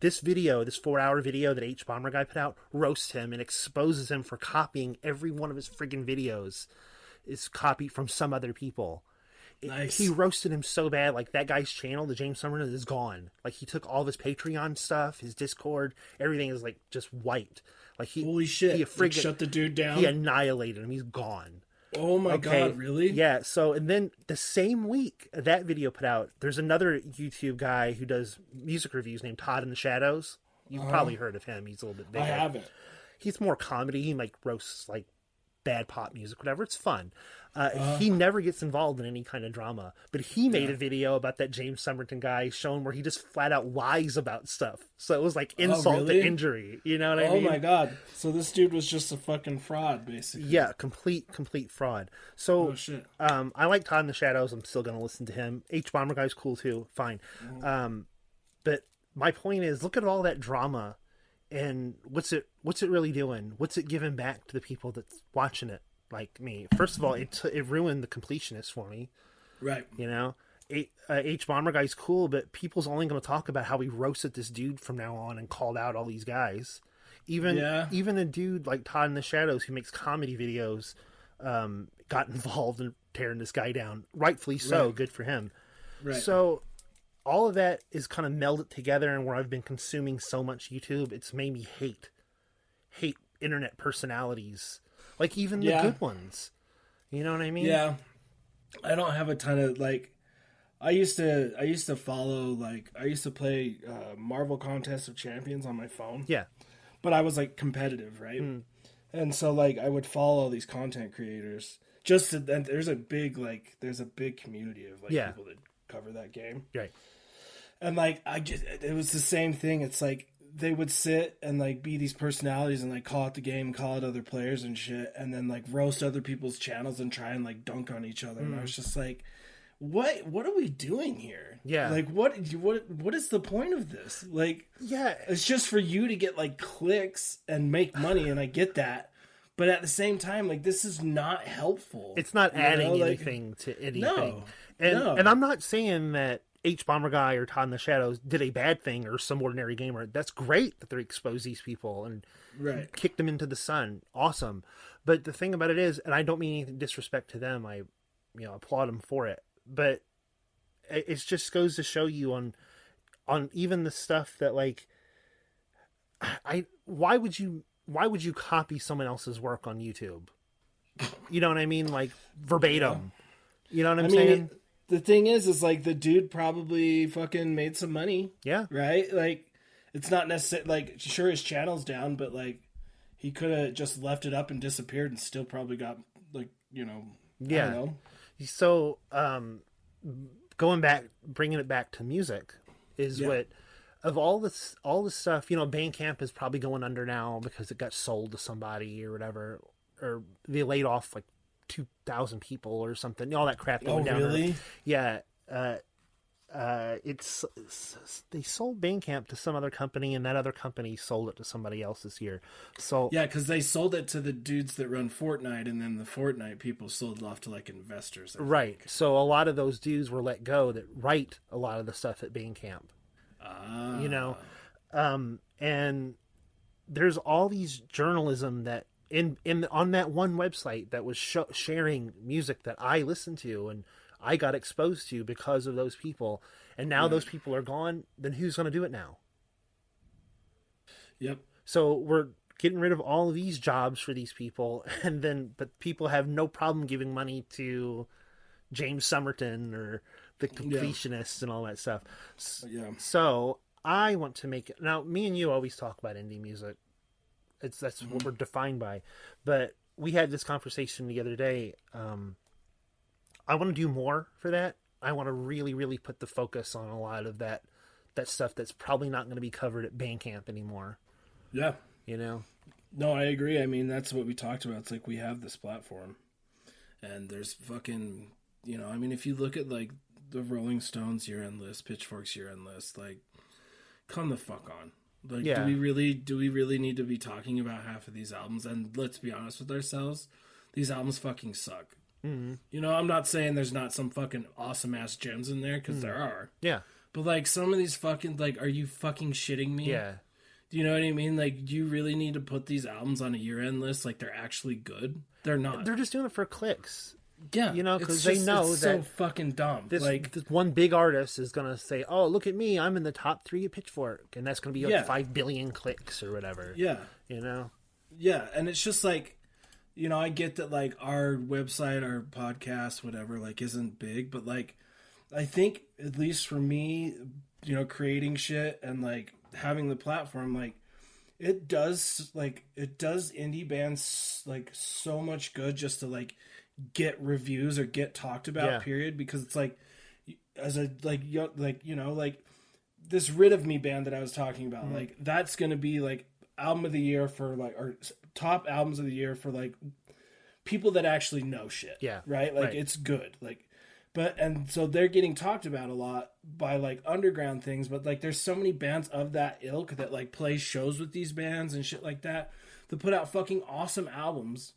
This video, this four hour video that H Bomber guy put out, roasts him and exposes him for copying every one of his friggin' videos is copied from some other people. It- Nice. He roasted him so bad, like that guy's channel, the James Somerton, is gone. Like he took all of his Patreon stuff, his Discord, everything is like just wiped. Like he, Holy shit! he Like, friggin- shut the dude down. he annihilated him. He's gone. oh my god, really? Yeah. So, and then the same week that video put out, there's another YouTube guy who does music reviews named Todd in the Shadows. You've uh-huh. probably heard of him. He's a little bit bigger. I haven't. He's more comedy. He like roasts like bad pop music, whatever. It's fun. Uh, Uh-huh. he never gets involved in any kind of drama, but he made a video about that James Somerton guy showing where he just flat out lies about stuff. So it was like insult Oh, really? to injury. You know what I mean? Oh my god! So this dude was just a fucking fraud, basically. Yeah, complete, complete fraud. So Oh. Um, I like Todd in the Shadows. I'm still going to listen to him. H Bomber guy's cool too. Fine. Mm-hmm. Um, but my point is, look at all that drama, and what's it? What's it really doing? What's it giving back to the people that's watching it? Like me. First of all, it t- it ruined the completionist for me. Right. You know, H, uh, H Bomber guy's cool, but people's only going to talk about how he roasted this dude from now on and called out all these guys. Even Yeah. even a dude like Todd in the Shadows who makes comedy videos um, got involved in tearing this guy down. Rightfully so. Right. Good for him. Right. So all of that is kind of melded together, and where I've been consuming so much YouTube, it's made me hate hate internet personalities, like even the good ones. You know what I mean? Yeah. I don't have a ton of like I used to I used to follow like I used to play uh, Marvel Contest of Champions on my phone. Yeah. but I was like competitive, right? Mm. And so like I would follow all these content creators. Just to, and there's a big like there's a big community of like Yeah. people that cover that game. Right. And like I just it was the same thing. It's like they would sit and like be these personalities and like call out the game, call out other players and shit, and then like roast other people's channels and try and like dunk on each other. And I mm. was just like, what what are we doing here? Yeah. Like what what what is the point of this? Like Yeah. it's just for you to get like clicks and make money and i get that but at the same time like this is not helpful It's not adding know, like- anything to anything. No. And No. and I'm not saying that H Bomber Guy or Todd in the Shadows did a bad thing or some ordinary gamer. That's great that they expose these people and right kick them into the sun. Awesome. But the thing about it is, and I don't mean any disrespect to them, I you know applaud them for it. But it it just goes to show you on on even the stuff that like I why would you why would you copy someone else's work on YouTube? You know what I mean? Like verbatim. You know what I'm i mean saying? it- the thing is is like the dude probably fucking made some money yeah. right like it's not necessarily like sure his channel's down but like he could have just left it up and disappeared and still probably got like you know I Yeah. don't know. So, um, going back, bringing it back to music is Yeah. what of all this, all this stuff. You know, Bandcamp is probably going under now because it got sold to somebody or whatever, or they laid off like two thousand people or something. All that crap going oh down. there. really Yeah. Uh, uh, it's, it's they sold Bandcamp to some other company, and that other company sold it to somebody else this year. So yeah because they sold it to the dudes that run fortnite and then the fortnite people sold it off to like investors I right. So a lot of those dudes were let go that write a lot of the stuff at Bandcamp. Ah. you know um and there's all these journalism that in in on that one website that was sh- sharing music that I listened to and I got exposed to because of those people and now those people are gone then who's going to do it now Yep. so we're getting rid of all of these jobs for these people and then but people have no problem giving money to James Somerton or the completionists and all that stuff Yeah. so I want to make it now. Me and you always talk about indie music. It's that's Mm-hmm. what we're defined by. But we had this conversation the other day. Um, I want to do more for that. I want to really, really put the focus on a lot of that that stuff that's probably not going to be covered at Bandcamp anymore. Yeah. You know? No, I agree. I mean, that's what we talked about. It's like we have this platform, and there's fucking, you know, I mean, if you look at like the Rolling Stones year end list, Pitchfork's year end list, like, come the fuck on. Like, Yeah. do we really, do we really need to be talking about half of these albums? And let's be honest with ourselves, these albums fucking suck. Mm-hmm. You know, I'm not saying there's not some fucking awesome ass gems in there because there are, Yeah. but like some of these fucking, like, are you fucking shitting me? Yeah. Do you know what I mean? Like, do you really need to put these albums on a year end list? Like, they're actually good? They're not. They're just doing it for clicks. Yeah, you know, because they know it's so that fucking dumb. This, like, this one big artist is going to say, "Oh, look at me! I'm in the top three at Pitchfork," and that's going to be like Yeah. five billion clicks or whatever. yeah, You know? yeah, and it's just like, you know, I get that like our website, our podcast, whatever, like isn't big, but like, I think at least for me, you know, creating shit and like having the platform, like. It does like it does indie bands like so much good just to like get reviews or get talked about Yeah. period because it's like as a like yo- like you know like this rid of me band that i was talking about Mm-hmm. like that's gonna be like album of the year for like or top albums of the year for like people that actually know shit Yeah, right like right. it's good like but and so they're getting talked about a lot by like underground things but like there's so many bands of that ilk that like play shows with these bands and shit like that that put out fucking awesome albums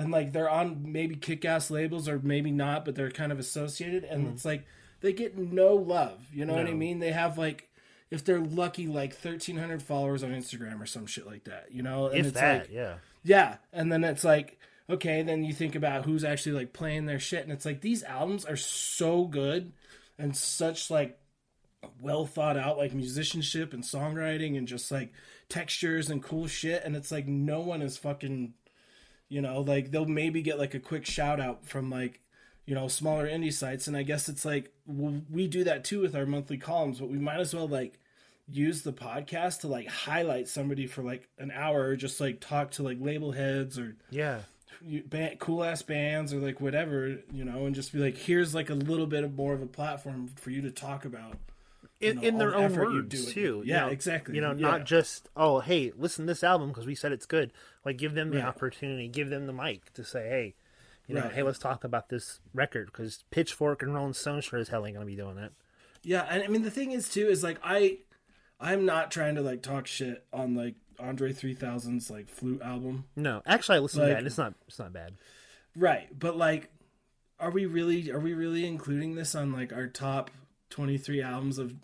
and like they're on maybe kick-ass labels or maybe not but they're kind of associated and mm-hmm. it's like they get no love you know what i mean? They have like if they're lucky like 1300 followers on instagram or some shit like that you know? And if it's that, like yeah. yeah and then it's like okay then you think about who's actually like playing their shit and it's like these albums are so good and such like well thought out like musicianship and songwriting and just like textures and cool shit and it's like no one is fucking you know like they'll maybe get like a quick shout out from like you know smaller indie sites and i guess it's like well, we do that too with our monthly columns but we might as well like use the podcast to like highlight somebody for like an hour or just like talk to like label heads or Yeah. band, cool ass bands or like whatever you know and just be like here's like a little bit of more of a platform for you to talk about In, know, in their the own words too. you Yeah, know? exactly. You know, Yeah. not just oh, hey, listen to this album because we said it's good. Like, give them the Right. opportunity, give them the mic to say, hey, you know, Right. hey, let's talk about this record because Pitchfork and Rolling Stone sure as hell ain't gonna be doing that. Yeah, and I mean the thing is too is like I I'm not trying to like talk shit on like Andre 3000's like flute album. No, actually, I listened to that. It's not. It's not bad. Right, but like are we really are we really including this on like our top 23 albums of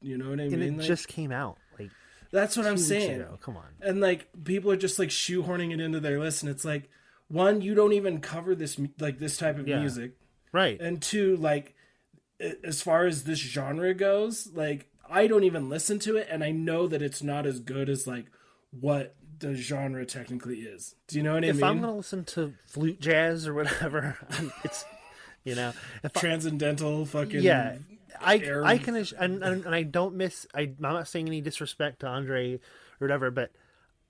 you know what I And mean? it Like, just came out like that's what I'm saying. ago. Come on. And like people are just like shoehorning it into their list and it's like one you don't even cover this like this type of Yeah. music Right. and two like as far as this genre goes like i don't even listen to it and i know that it's not as good as like what the genre technically is do you know what i if mean I'm gonna listen to flute jazz or whatever, it's you know, if I, transcendental fucking yeah, I I can and, and and I don't miss. I, I'm not saying any disrespect to Andre or whatever, but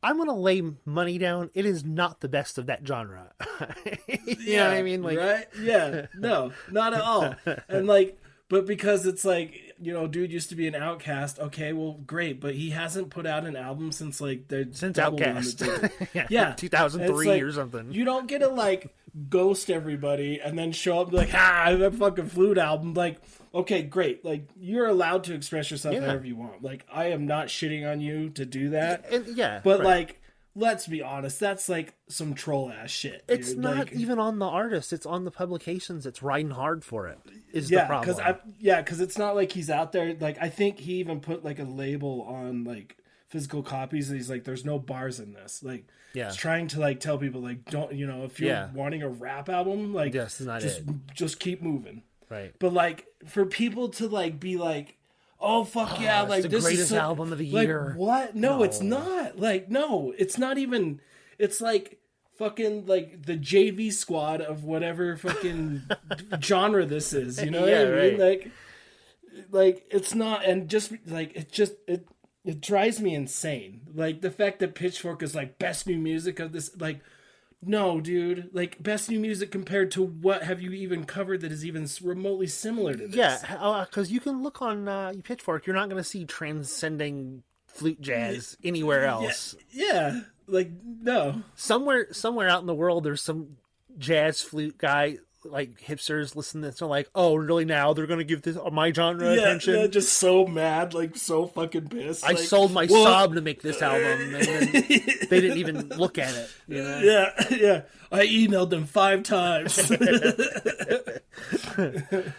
I'm gonna lay money down. It is not the best of that genre. you know what I mean? Like, right yeah no not at all and like but because it's like you know dude used to be an outcast okay well great but he hasn't put out an album since like the since OutKast, yeah, Yeah. 2003 like, or something. You don't get to like ghost everybody and then show up and be like, ah, that fucking flute album. Like, okay, great. Like, you're allowed to express yourself Yeah. however you want. Like, I am not shitting on you to do that. And- yeah, But right. like, let's be honest, that's like some troll ass shit. it's not Like, even on the artist; it's on the publications. It's riding hard for it. Is the yeah, problem? because I yeah, because it's not like he's out there. Like, I think he even put like a label on like physical copies. And he's like, there's no bars in this. Like, Yeah. he's trying to like tell people like, don't you know, if you're Yeah. wanting a rap album, like, Yes, not just it. just keep moving. Right. But like for people to like be like, oh fuck oh, yeah, it's like the this is greatest so- album of the like, year. What? No, it's not. Like no, it's not even. It's like fucking like the JV squad of whatever fucking genre this is. You know what I mean? right. Like, like it's not, and just like it just it it drives me insane. Like the fact that Pitchfork is like best new music of this like. No, dude. Like best new music compared to what have you even covered that is even remotely similar to this? Yeah, because you can look on uh, Pitchfork. You're not going to see transcending flute jazz anywhere else. Yeah. Like no. Somewhere, somewhere out in the world, there's some jazz flute guy, like hipsters, listen to this. They're like, "Oh, really? Now they're to give this my genre Yeah, attention." yeah, just so mad, like so fucking pissed. I like, sold my what? sob to make this album, and then they didn't even look at it. You know? Yeah, yeah. I emailed them five times.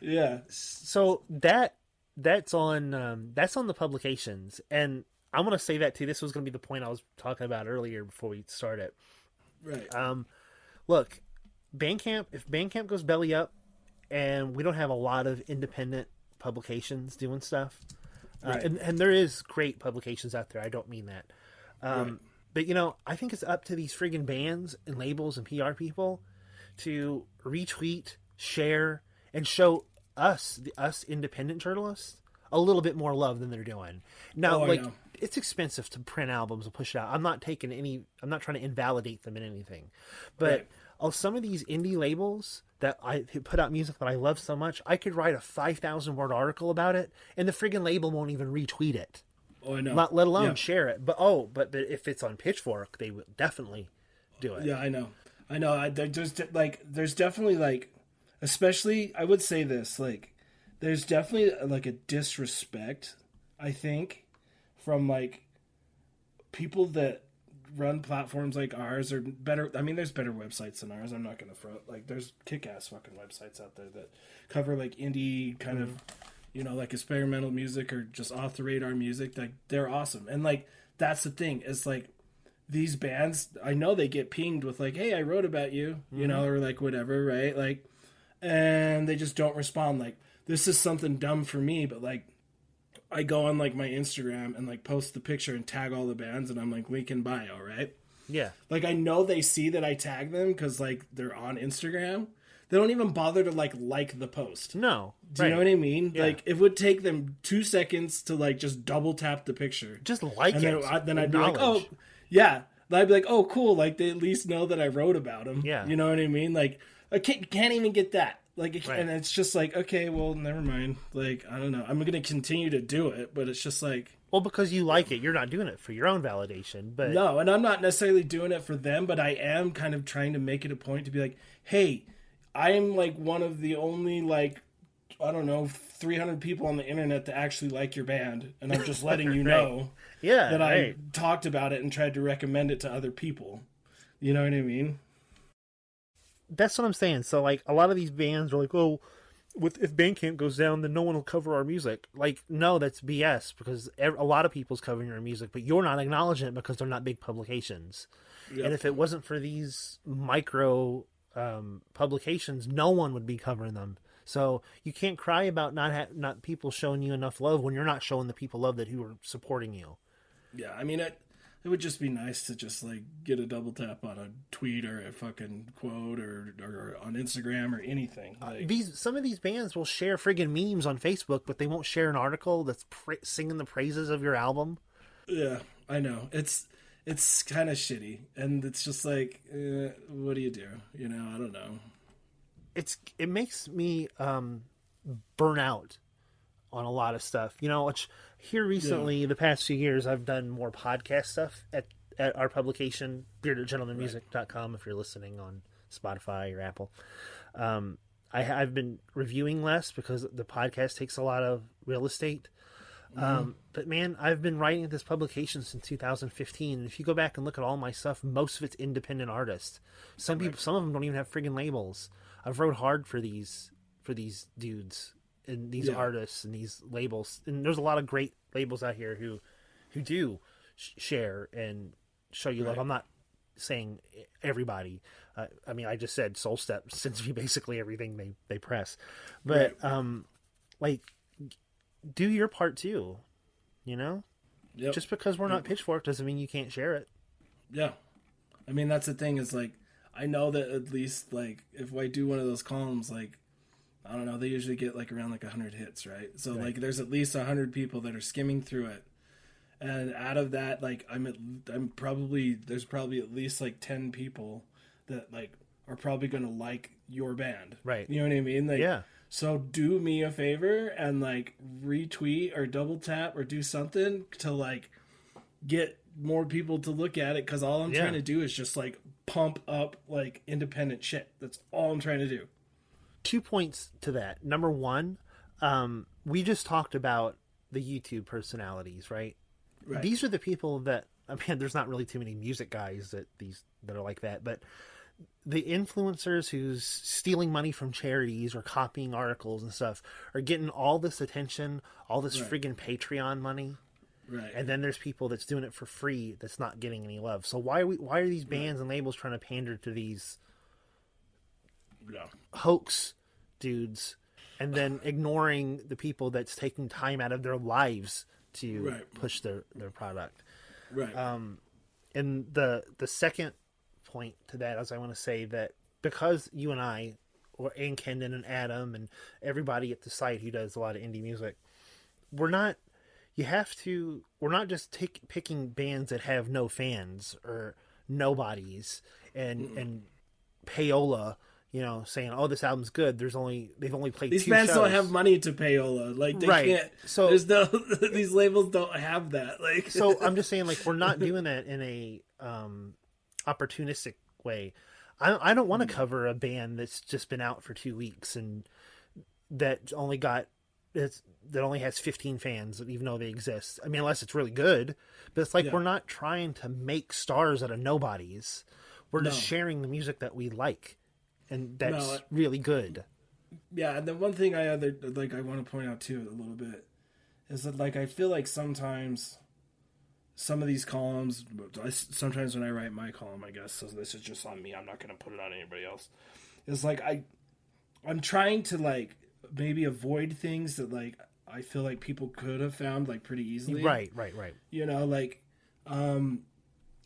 yeah. so that that's on um, that's on the publications and i'm to say that too this was going to be the point i was talking about earlier before we started Right. um, look bandcamp if bandcamp goes belly up and we don't have a lot of independent publications doing stuff uh, and, and there is great publications out there i don't mean that um, Right. but you know i think it's up to these friggin bands and labels and pr people to retweet share and show us the us independent journalists a little bit more love than they're doing now Oh, like know. it's expensive to print albums and push it out i'm not taking any i'm not trying to invalidate them in anything but Right. Of some of these indie labels that i put out music that i love so much i could write a 5000 word article about it and the friggin label won't even retweet it Oh, I know. not let alone Yeah. share it but oh but, but if it's on pitchfork they would definitely do it Yeah, I know. I know. I, there- there's de- like, there's definitely like, especially, I would say this, like, there's definitely like a disrespect, I think, from like people that run platforms like ours or better. I mean, there's better websites than ours. I'm not gonna front. Like, there's kick-ass fucking websites out there that cover like indie kind of, mm-hmm. you know, like experimental music or just off the radar music. Like, they're awesome. And like, that's the thing. Is like these bands i know they get pinged with like hey i wrote about you you know mm-hmm. or like whatever right like and they just don't respond like this is something dumb for me but like i go on like my instagram and like post the picture and tag all the bands and i'm like link in bio right yeah like i know they see that i tag them because like they're on instagram they don't even bother to like like the post. No, Do you know what I mean? Yeah. Like it would take them two seconds to like just double tap the picture, Just like and then, it. I, then I'd be like, oh, yeah. Then I'd be like, oh, cool. Like they at least know that I wrote about them. Yeah. you know what I mean? Like I can't, can't even get that. Like, it, Right. and it's just like, okay, well, never mind. Like, I don't know. I'm gonna continue to do it, but it's just like, Well, because you like it, you're not doing it for your own validation. But no. And I'm not necessarily doing it for them, but I am kind of trying to make it a point to be like, hey, I am like one of the only like I don't know 300 people on the internet that actually like your band, and I'm just letting you know yeah, that right. I talked about it and tried to recommend it to other people. You know what I mean? That's what I'm saying. So like a lot of these bands are like, oh, with if Bandcamp goes down, then no one will cover our music. Like, no, that's BS because a lot of people's covering your music, but you're not acknowledging it because they're not big publications. And if it wasn't for these micro um, publications, no one would be covering them. So you can't cry about not ha- not people showing you enough love when you're not showing the people love that who are supporting you. Yeah, I mean it. It would just be nice to just like get a double tap on a tweet or a fucking quote or or on Instagram or anything. Like, These some of these bands will share friggin' memes on Facebook, but they won't share an article that's pra- singing the praises of your album. yeah, I know it's it's kind of shitty, and it's just like, eh, what do you do? You know, I don't know. It's it makes me um, burn out on a lot of stuff. You know, which here recently, the past few years, I've done more podcast stuff at at our publication beardedgentlemanmusic.com if you're listening on Spotify or Apple. Um, I, I've been reviewing less because the podcast takes a lot of real estate. Um, but man, I've been writing at this publication since 2015. And if you go back and look at all my stuff, most of it's independent artists. Some people, some of them don't even have friggin' labels. I've wrote hard for these for these dudes and these Yeah. artists and these labels. And there's a lot of great labels out here who who do sh- share and show you love. I'm not saying everybody. Uh, I mean, I just said Soul Step sends me basically everything they they press, but um, like do your part too. You know, Yep. just because we're not Pitchfork doesn't mean you can't share it. Yeah. I mean, that's the thing is like, I know that at least like if I do one of those columns, like, I don't know, they usually get like around like 100 hits, right? So like there's at least 100 people that are skimming through it. And out of that, like I'm at, I'm probably there's probably at least like 10 people that like are probably going to like your band. Right. You know what I mean? Like Yeah. so do me a favor and like retweet or double tap or do something to like get more people to look at it because all I'm Yeah. trying to do is just like pump up like independent shit. That's all I'm trying to do. Two points to that. Number one, um, we just talked about the YouTube personalities, right? Right. These are the people that I mean. There's not really too many music guys that these that are like that, but the influencers who's stealing money from charities or copying articles and stuff are getting all this attention, all this Right. friggin' Patreon money. Right. and then there's people that's doing it for free that's not getting any love. So why are we why are these bands and labels trying to pander to these yeah. hoax dudes and then ignoring the people that's taking time out of their lives to Right. push their their product? Right. Um, and the the second point to that is I want to say that because you and I or and Kendon and Adam and everybody at the site who does a lot of indie music, we're not you have to we're not just take, picking bands that have no fans or nobodies and and payola you know saying oh this album's good there's only they've only played these two bands shows. don't have money to payola. Like they Right. can't. So- there's no these labels don't have that. Like so I'm just saying, like, we're not doing that in a um, opportunistic way. I, I don't want to cover a band that's just been out for two weeks and that only got it's, that only has 15 fans, even though they exist. I mean, unless it's really good. But it's like Yeah. we're not trying to make stars out of nobodies. We're just sharing the music that we like, and that's No, I- really good. yeah and the one thing i other like i want to point out too a little bit is that like i feel like sometimes some of these columns I, sometimes when i write my column i guess so this is just on me i'm not going to put it on anybody else is like i i'm trying to like maybe avoid things that like i feel like people could have found like pretty easily Right, right, right. you know like um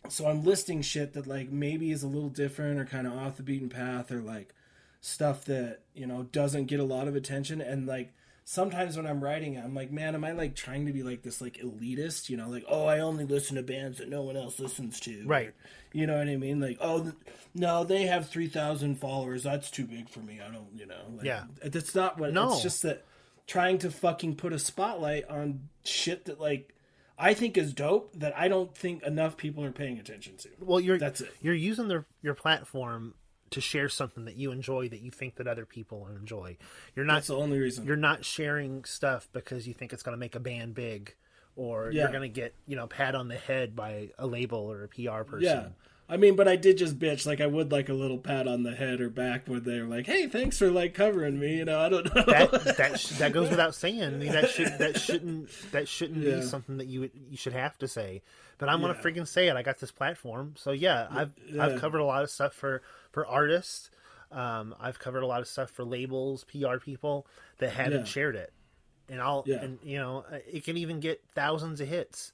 so i'm listing shit that like maybe is a little different or kind of off the beaten path or like stuff that you know doesn't get a lot of attention and like sometimes when i'm writing it, i'm like man am i like trying to be like this like elitist you know like oh i only listen to bands that no one else listens to Right. you know what i mean like oh th- no they have 3000 followers that's too big for me i don't you know like, Yeah. that's not what No. it's just that trying to fucking put a spotlight on shit that like i think is dope that i don't think enough people are paying attention to Well, you're That's it. You're using their your platform to share something that you enjoy that you think that other people enjoy. You're not that's the only reason you're not sharing stuff because you think it's going to make a band big or Yeah. you're going to get, you know, pat on the head by a label or a PR person. Yeah. I mean, but I did just bitch. Like, I would like a little pat on the head or back when they're like, hey, thanks for like covering me. You know, I don't know. That that sh- that goes without saying. I mean, that should that shouldn't that shouldn't Yeah. be something that you you should have to say. But I'm Yeah. gonna freaking say it. I got this platform, so yeah, I've Yeah. I've covered a lot of stuff for for artists. Um, I've covered a lot of stuff for labels, PR people that haven't shared it, and I'll and you know it can even get thousands of hits,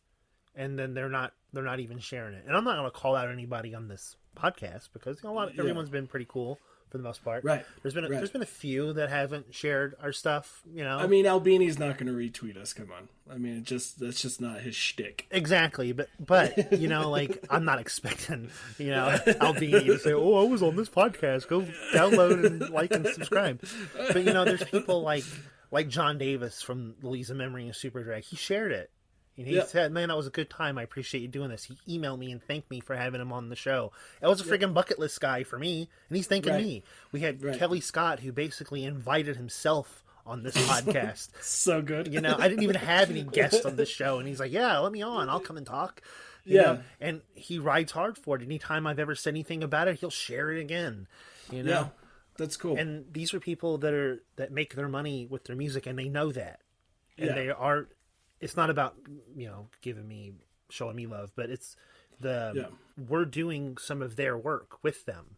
and then they're not they're not even sharing it. And I'm not gonna call out anybody on this podcast because you know, a lot Yeah. everyone's been pretty cool for the most part. Right. There's been a, Right. there's been a few that haven't shared our stuff. You know. I mean, Albini's not going to retweet us. Come on. I mean, it just that's just not his shtick. Exactly, but but you know, like I'm not expecting you know Albini to say, "Oh, I was on this podcast. Go download and like and subscribe." But you know, there's people like like John Davis from Lisa Memory and Superdrag. He shared it, and he Yeah. said, "Man, that was a good time. I appreciate you doing this." He emailed me and thanked me for having him on the show. That was a freaking bucket list guy for me, and he's thanking Right. me. We had Right. Kelly Scott, who basically invited himself on this podcast. So good. You know, I didn't even have any guests on this show, and he's like, "Yeah, let me on. I'll come and talk." You Yeah. know? and he rides hard for it. Anytime I've ever said anything about it, he'll share it again. You know, yeah, that's cool. and these are people that are that make their money with their music, and they know that, and Yeah. they are. It's not about you know giving me showing me love, but it's the Yeah. we're doing some of their work with them.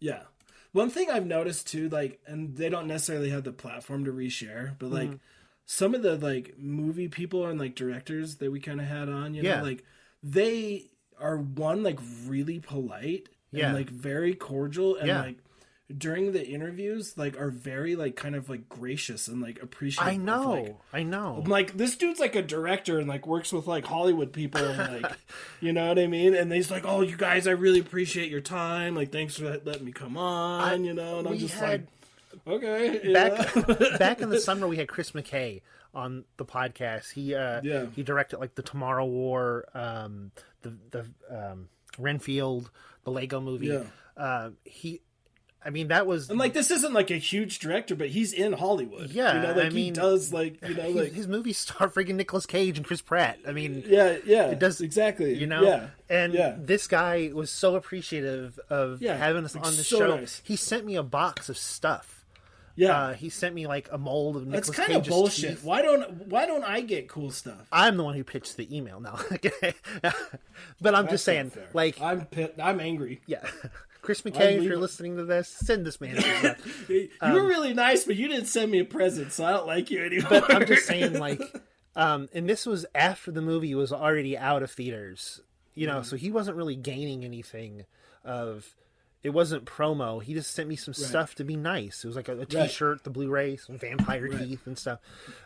Yeah. One thing I've noticed too, like, and they don't necessarily have the platform to reshare, but like Mm-hmm. some of the like movie people and like directors that we kind of had on, you Yeah. know, like they are one like really polite Yeah. and like very cordial and Yeah. like during the interviews like are very like kind of like gracious and like appreciative. I of, know, like, I know. I'm like this dude's like a director and like works with like Hollywood people and like you know what I mean and he's like oh you guys I really appreciate your time like thanks for letting me come on you know and I'm just had- like okay back know? back in the summer we had Chris McKay on the podcast. He uh Yeah. he directed like the Tomorrow War, um the the um Renfield, the Lego movie. Yeah. Uh he I mean that was and like this isn't like a huge director but he's in Hollywood Yeah, you know I like he mean, does like you know his, like his movies star friggin' Nicolas Cage and Chris Pratt. I mean yeah yeah it does- exactly you know yeah and yeah this guy was so appreciative of Yeah, having us on the so show. nice. He sent me a box of stuff. yeah Uh, he sent me like a mold of Nicolas. that's kind of bullshit teeth. why don't why don't I get cool stuff I'm the one who pitched the email now. but I'm just That's not saying, like, I'm I'm angry yeah. Chris McKay, if you're listening to this, send this man. you were really nice but you didn't send me a present so I don't like you anymore but I'm just saying, like, um, and this was after the movie was already out of theaters, you know, so he wasn't really gaining anything of. It wasn't promo. He just sent me some stuff to be nice. It was like a, a T-shirt, the Blu-ray, some vampire teeth and stuff.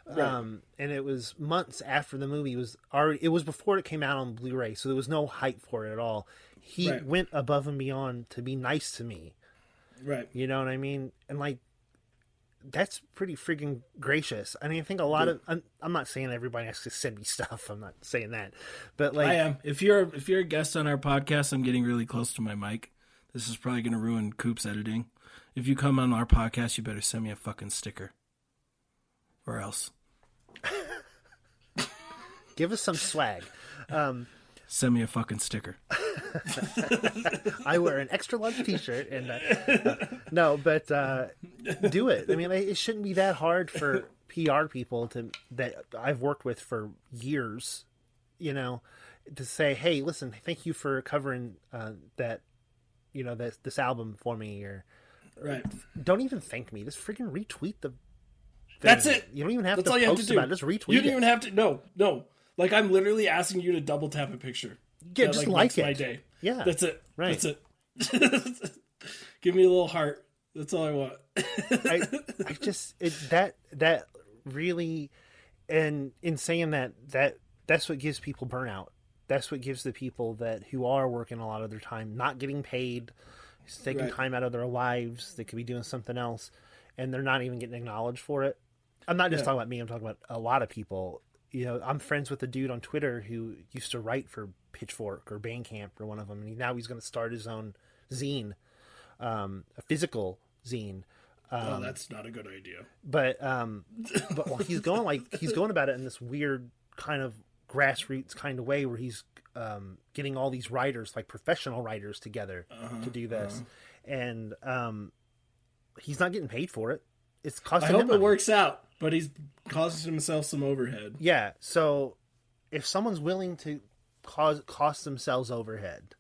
Um, and it was months after the movie was already. It was before it came out on Blu-ray, so there was no hype for it at all. He Right. went above and beyond to be nice to me. right You know what I mean? And like, that's pretty freaking gracious. I mean, I think a lot of I'm, I'm not saying everybody has to send me stuff. I'm not saying that, but like, I am. If you're if you're a guest on our podcast, I'm getting really close to my mic. This is probably going to ruin Coop's editing. If you come on our podcast, you better send me a fucking sticker, or else give us some swag. Um, send me a fucking sticker. I wear an extra large T-shirt, and uh, uh, no, but uh, do it. I mean, it shouldn't be that hard for PR people to that I've worked with for years. You know, to say, "Hey, listen, thank you for covering uh, that." You know, this this album for me, or Right. don't even thank me. Just freaking retweet the. That's it. You don't even have That's to all you have to do. about it. Just retweet You don't even have to. No, no. Like I'm literally asking you to double tap a picture. Yeah, That, just like My it. day. Yeah. That's it. Right. That's it. Give me a little heart. That's all I want. I, I just it, that that really, and in saying that that that's what gives people burnout. That's what gives the people that who are working a lot of their time not getting paid, taking Right. time out of their lives. They could be doing something else, and they're not even getting acknowledged for it. I'm not just Yeah. talking about me. I'm talking about a lot of people. You know, I'm friends with a dude on Twitter who used to write for Pitchfork or Bandcamp or one of them, and he, now he's going to start his own zine, um, a physical zine. oh, that's not a good idea. But um, but well, he's going like he's going about it in this weird kind of grassroots kind of way where he's um, getting all these writers, like professional writers, together Uh-huh, to do this, and um, he's not getting paid for it. It's I costing hope him it money. works out, but he's causing himself some overhead. Yeah. So if someone's willing to cause cost themselves overhead,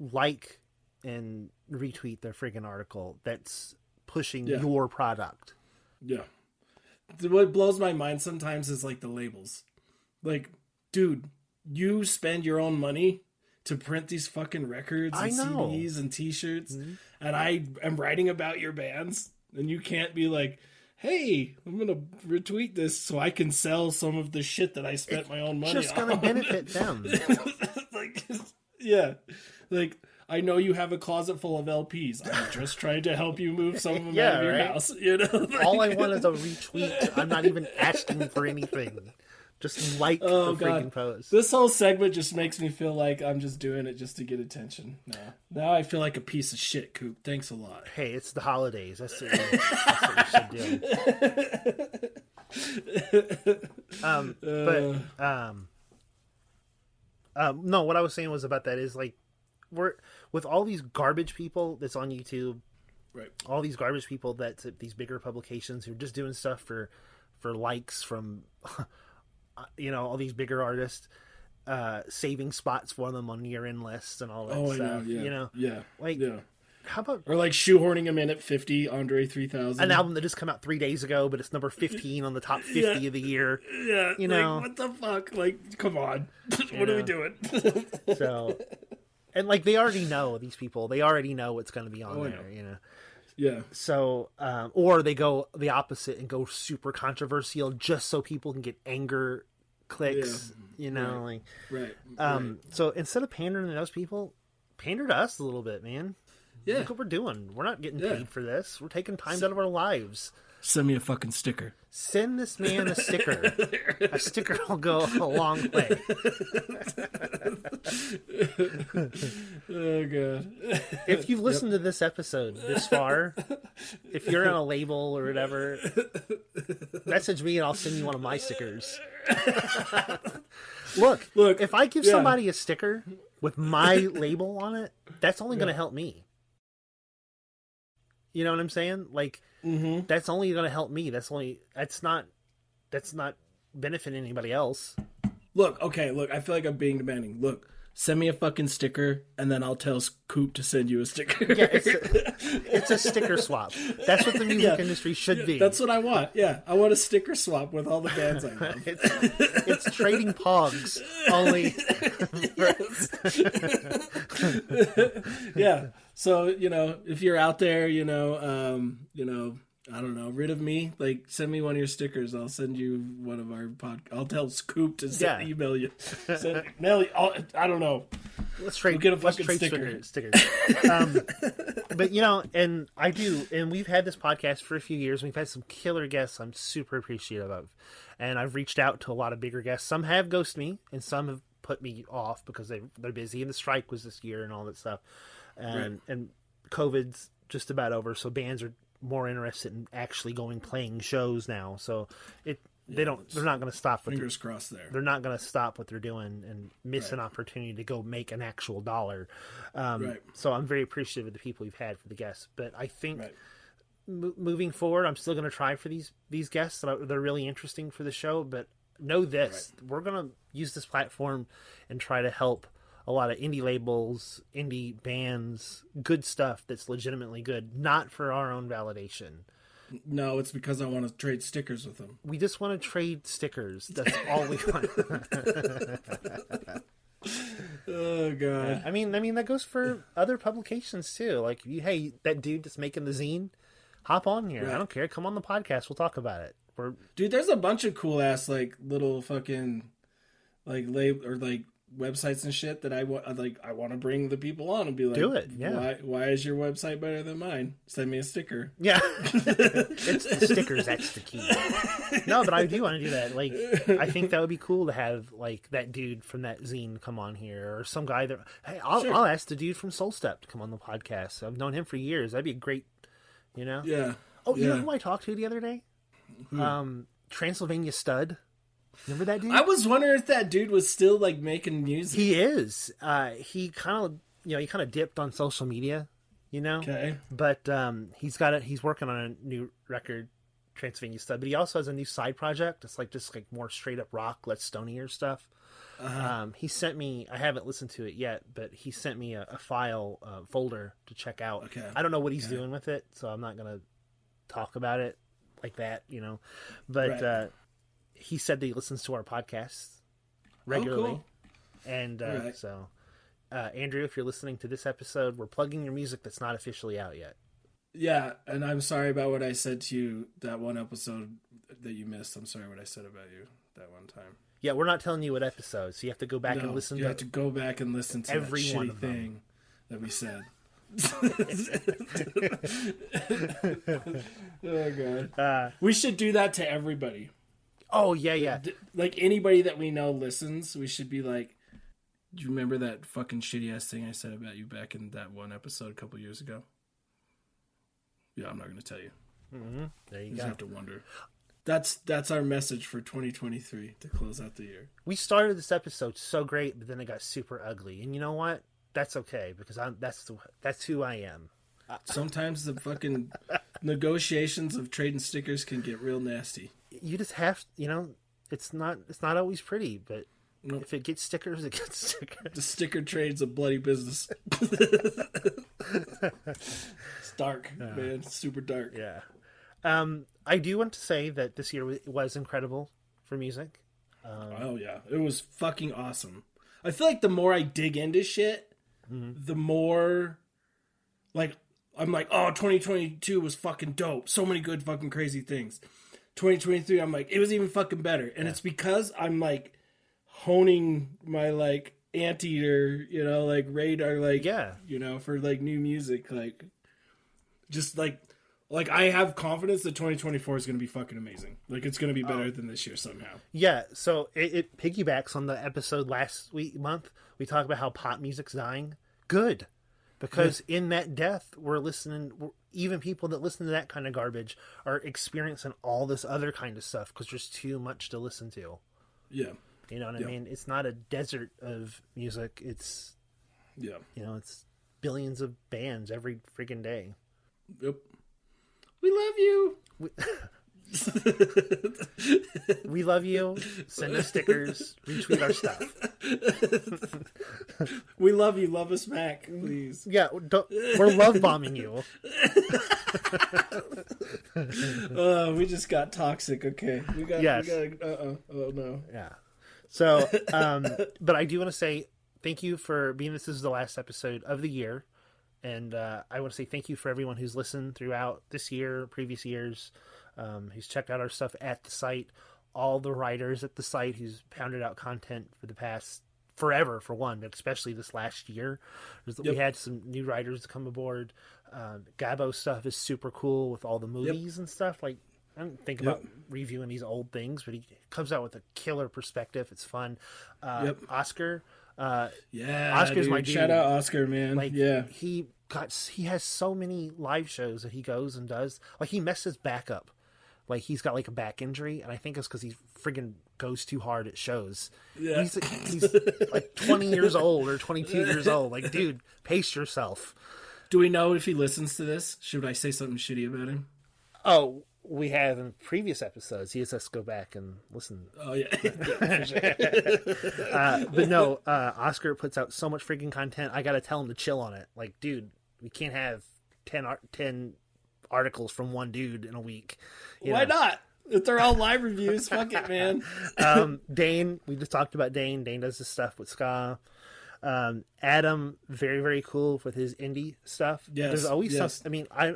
like and retweet their friggin' article that's pushing Yeah. your product. Yeah. What blows my mind sometimes is like the labels. Like, dude, you spend your own money to print these fucking records and. Mm-hmm. CDs and t-shirts and I am writing about your bands and you can't be like, "Hey, I'm going to retweet this so I can sell some of the shit that I spent my own money on. It's Just gonna on." benefit them. like yeah. Like I know you have a closet full of LPs. I'm just trying to help you move some of them Yeah, out of your right? house. You know, All I want is a retweet. I'm not even asking for anything. Just like Oh, the freaking God. post. This whole segment just makes me feel like I'm just doing it just to get attention. No. Now I feel like a piece of shit, Coop. Thanks a lot. Hey, it's the holidays. That's what, we, that's what we should do. um, but um, um, no, what I was saying was about that is like we're with all these garbage people that's on YouTube, Right. all these garbage people that's at these bigger publications who are just doing stuff for for likes from you know all these bigger artists uh saving spots for them on year end lists and all that Oh, I stuff know. Yeah. you know Yeah. like yeah. how about Or like shoehorning them in at 50, Andre 3000. an album that just come out three days ago but it's number 15 on the top 50 Yeah. of the year Yeah. you like, know. what the fuck? Like, come on. what are we doing? so and like they already know these people they already know what's going to be on Oh, there you know yeah. so um, or they go the opposite and go super controversial just so people can get anger clicks you know like Right. um so instead of pandering to those people pander to us a little bit man. Yeah. look what we're doing. We're not getting Yeah. paid for this. We're taking time out of our lives Send me a fucking sticker. send this man a sticker a sticker will go a long way Oh, God. if you've listened to this episode this far, if you're on a label or whatever, message me and I'll send you one of my stickers. Look, Look, if I give yeah. somebody a sticker with my label on it, that's only going to help me. You know what I'm saying? Like Mm-hmm. that's only going to help me. That's only that's not that's not benefiting anybody else. Look, okay, look, I feel like I'm being demanding. Look, send me a fucking sticker, and then I'll tell Coop to send you a sticker. Yeah, it's a, it's a sticker swap. That's what the music Yeah. industry should be. That's what I want. Yeah, I want a sticker swap with all the bands I love. It's, it's trading pogs only. yeah. So you know, if you're out there, you know, um, you know, I don't know, rid of me. Like, send me one of your stickers. I'll send you one of our pod. I'll tell Scoop to send, Yeah. email you. Send, mail you. I'll, I don't know. Let's trade. We'll get a fucking trade sticker. stickers. stickers. um, but you know, and I do, and we've had this podcast for a few years. We've had some killer guests. I'm super appreciative of, and I've reached out to a lot of bigger guests. Some have ghosted me, and some have put me off because they they're busy. And the strike was this year, and all that stuff, and and COVID's just about over, so bands are more interested in actually going playing shows now. So it they don't they're not going to stop what they're Fingers crossed there. they're not going to stop what they're doing and miss an opportunity to go make an actual dollar. Um, Right. So I'm very appreciative of the people we've had for the guests. But I think Right. mo- moving forward, I'm still going to try for these these guests. They're really interesting for the show. But know this: we're going to use this platform and try to help a lot of indie labels, indie bands, good stuff that's legitimately good, not for our own validation. No, it's because I want to trade stickers with them. We just want to trade stickers. That's all we want. Oh god. I mean, I mean that goes for other publications too. Like, you, hey, that dude that's making the zine, hop on here. Right. I don't care. Come on the podcast. We'll talk about it. We're Dude, there's a bunch of cool ass like little fucking like lab or like websites and shit that I want like I want to bring the people on and be like Do it, yeah. Why why is your website better than mine? Send me a sticker. yeah. it's the stickers. That's the key. No, but I do want to do that. Like, I think that would be cool to have like that dude from that zine come on here, or some guy that. Hey, I'll, Sure. I'll ask the dude from Soul Step to come on the podcast. I've known him for years. That'd be a great. You know. Yeah. Oh, you know who I talked to the other day? Um, Transylvania Stud. Remember that dude? I was wondering if that dude was still like making music. He is. Uh, he kind of, you know, he kind of dipped on social media, you know. Okay. But um, he's got it. He's working on a new record, Transylvania Stud. But he also has a new side project. It's like just like more straight up rock, less stonier stuff. Um, he sent me. I haven't listened to it yet, but he sent me a, a file uh, folder to check out. Okay. I don't know what he's doing with it, so I'm not gonna talk about it like that, you know. But Right. uh, he said that he listens to our podcasts regularly, cool. and uh, Right. so uh, Andrew, if you're listening to this episode, we're plugging your music that's not officially out yet. Yeah, and I'm sorry about what I said to you that one episode that you missed. I'm sorry what I said about you that one time. Yeah, we're not telling you what episode, so you have to go back No, and listen you to. have to go back and listen to every one of thing that we said. oh god. Uh, We should do that to everybody. Oh yeah, yeah. Like anybody that we know listens, we should be like, "Do you remember that fucking shitty ass thing I said about you back in that one episode a couple years ago?" Yeah, I'm not going to tell you. Mm-hmm. There you go. You just have to wonder. That's that's our message for 2023 to close out the year. We started this episode so great, but then it got super ugly, and you know what? That's okay because I'm that's the, that's who I am. Sometimes the fucking negotiations of trading stickers can get real nasty. You just have, you know, it's not it's not always pretty, but Nope. if it gets stickers, it gets stickers. The sticker trade's a bloody business. it's dark, man. It's super dark. Yeah. Um, I do want to say that this year was incredible for music. Oh yeah, it was fucking awesome. I feel like the more I dig into shit, the more like I'm like, oh, 2022 was fucking dope. So many good fucking crazy things. 2023, I'm like, it was even fucking better, and it's because I'm like honing my like anteater, you know, like radar, like Yeah. you know, for like new music, like just like. Like I have confidence that 2024 is going to be fucking amazing. Like it's going to be better oh. than this year somehow. Yeah, so it, it piggybacks on the episode last week month. We talked about how pop music's dying. Good, because in that death, we're listening. We're, even people that listen to that kind of garbage are experiencing all this other kind of stuff because there's too much to listen to. Yeah, You know what I mean? It's not a desert of music. It's yeah. you know, it's billions of bands every freaking day. Yep. We love you. We love you. Send us stickers. retweet our stuff. We love you. Love us back, please. Yeah, don't, we're love bombing you. Uh, we just got toxic. Okay, we got. Yes. We got. Uh. uh Oh no. Yeah. So, um, but I do want to say thank you for being this is the last episode of the year. And uh, I want to say thank you for everyone who's listened throughout this year, previous years, um, who's checked out our stuff at the site, all the writers at the site He's pounded out content for the past forever, for one, but especially this last year. There's- We had some new writers come aboard. Um, Gabo stuff is super cool with all the movies and stuff. Like, I don't think about reviewing these old things, but he comes out with a killer perspective. It's fun. Uh, Yep. Oscar, uh, Yeah. Oscar's dude. my dude. Shout out Oscar, man. like yeah. he got he has so many live shows that he goes and does. Like he messes back up. Like he's got like a back injury, and I think it's because he friggin' goes too hard at shows. Yeah. He's he's like twenty years old or twenty two years old. Like, dude, pace yourself. Do we know if he listens to this? Should I say something shitty about him? Oh, we have in previous episodes. He has us go back and listen. Oh yeah. Uh, but no, uh, Oscar puts out so much freaking content. I gotta tell him to chill on it. Like, dude, we can't have 10, ar- 10 articles from one dude in a week. Why know? not? If they're all live reviews, fuck it, man. um, Dane, we just talked about Dane. Dane does this stuff with Ska. Um, Adam, very very cool with his indie stuff. Yes, There's always yes. stuff. I mean, I,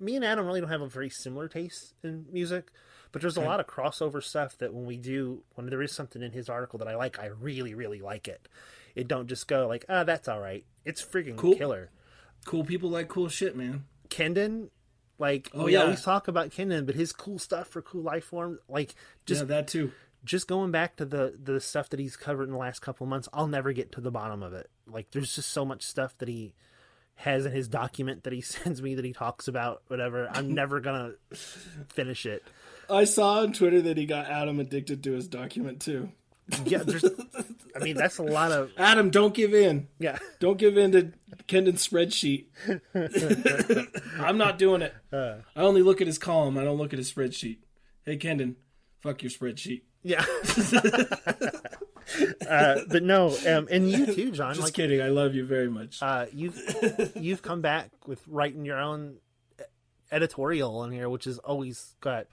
me and Adam really don't have a very similar taste in music, but there's a lot of crossover stuff that when we do, when there is something in his article that I like, I really really like it. It don't just go like, ah, that's all right. It's freaking Cool. killer. Cool people like cool shit, man. Kendon, like Oh, we yeah. always talk about Kendon, but his cool stuff for cool life form, like just yeah, that too. just going back to the the stuff that he's covered in the last couple of months, I'll never get to the bottom of it. Like there's just so much stuff that he has in his document that he sends me that he talks about whatever. I'm never gonna finish it. I saw on Twitter that he got Adam addicted to his document too. Yeah, there's I mean that's a lot of Adam, don't give in. yeah. Don't give in to Kendon's spreadsheet. I'm not doing it. Uh. I only look at his column. I don't look at his spreadsheet. Hey, Kendon, fuck your spreadsheet. Yeah. uh, but no, um, and you too, Jon. Just like kidding. I love you very much. uh, you've you've come back with writing your own editorial on here, which has always got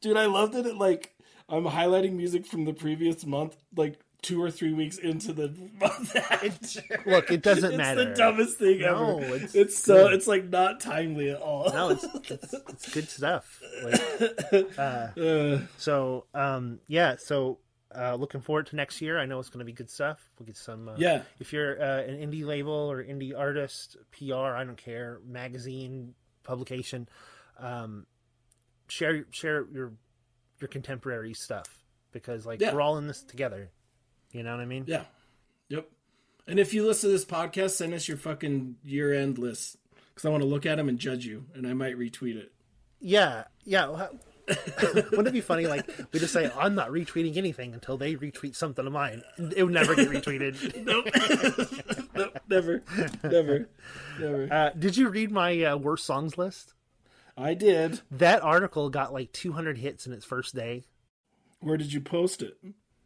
Dude, I loved it. At, like, I'm highlighting music from the previous month, like two or three weeks into the month. look. It doesn't it's matter. It's the dumbest thing No, ever. it's It's, so it's like not timely at all. no, it's, it's it's good stuff. Like, Uh, so um, yeah, so uh, looking forward to next year. I know it's going to be good stuff. We'll get some. Uh, yeah, If you're uh, an indie label or indie artist, PR, I don't care, magazine, publication, um, share share your your contemporary stuff because like Yeah. we're all in this together. You know what I mean? yeah, yep. And if you listen to this podcast, send us your fucking year end list because I want to look at them and judge you, and I might retweet it. Yeah, yeah. Wouldn't it be funny? Like we just say, "I'm not retweeting anything" until they retweet something of mine. It would never get retweeted. Nope. nope, never, never, never. Uh, did you read my uh, worst songs list? I did. That article got like 200 hits in its first day, Where did you post it?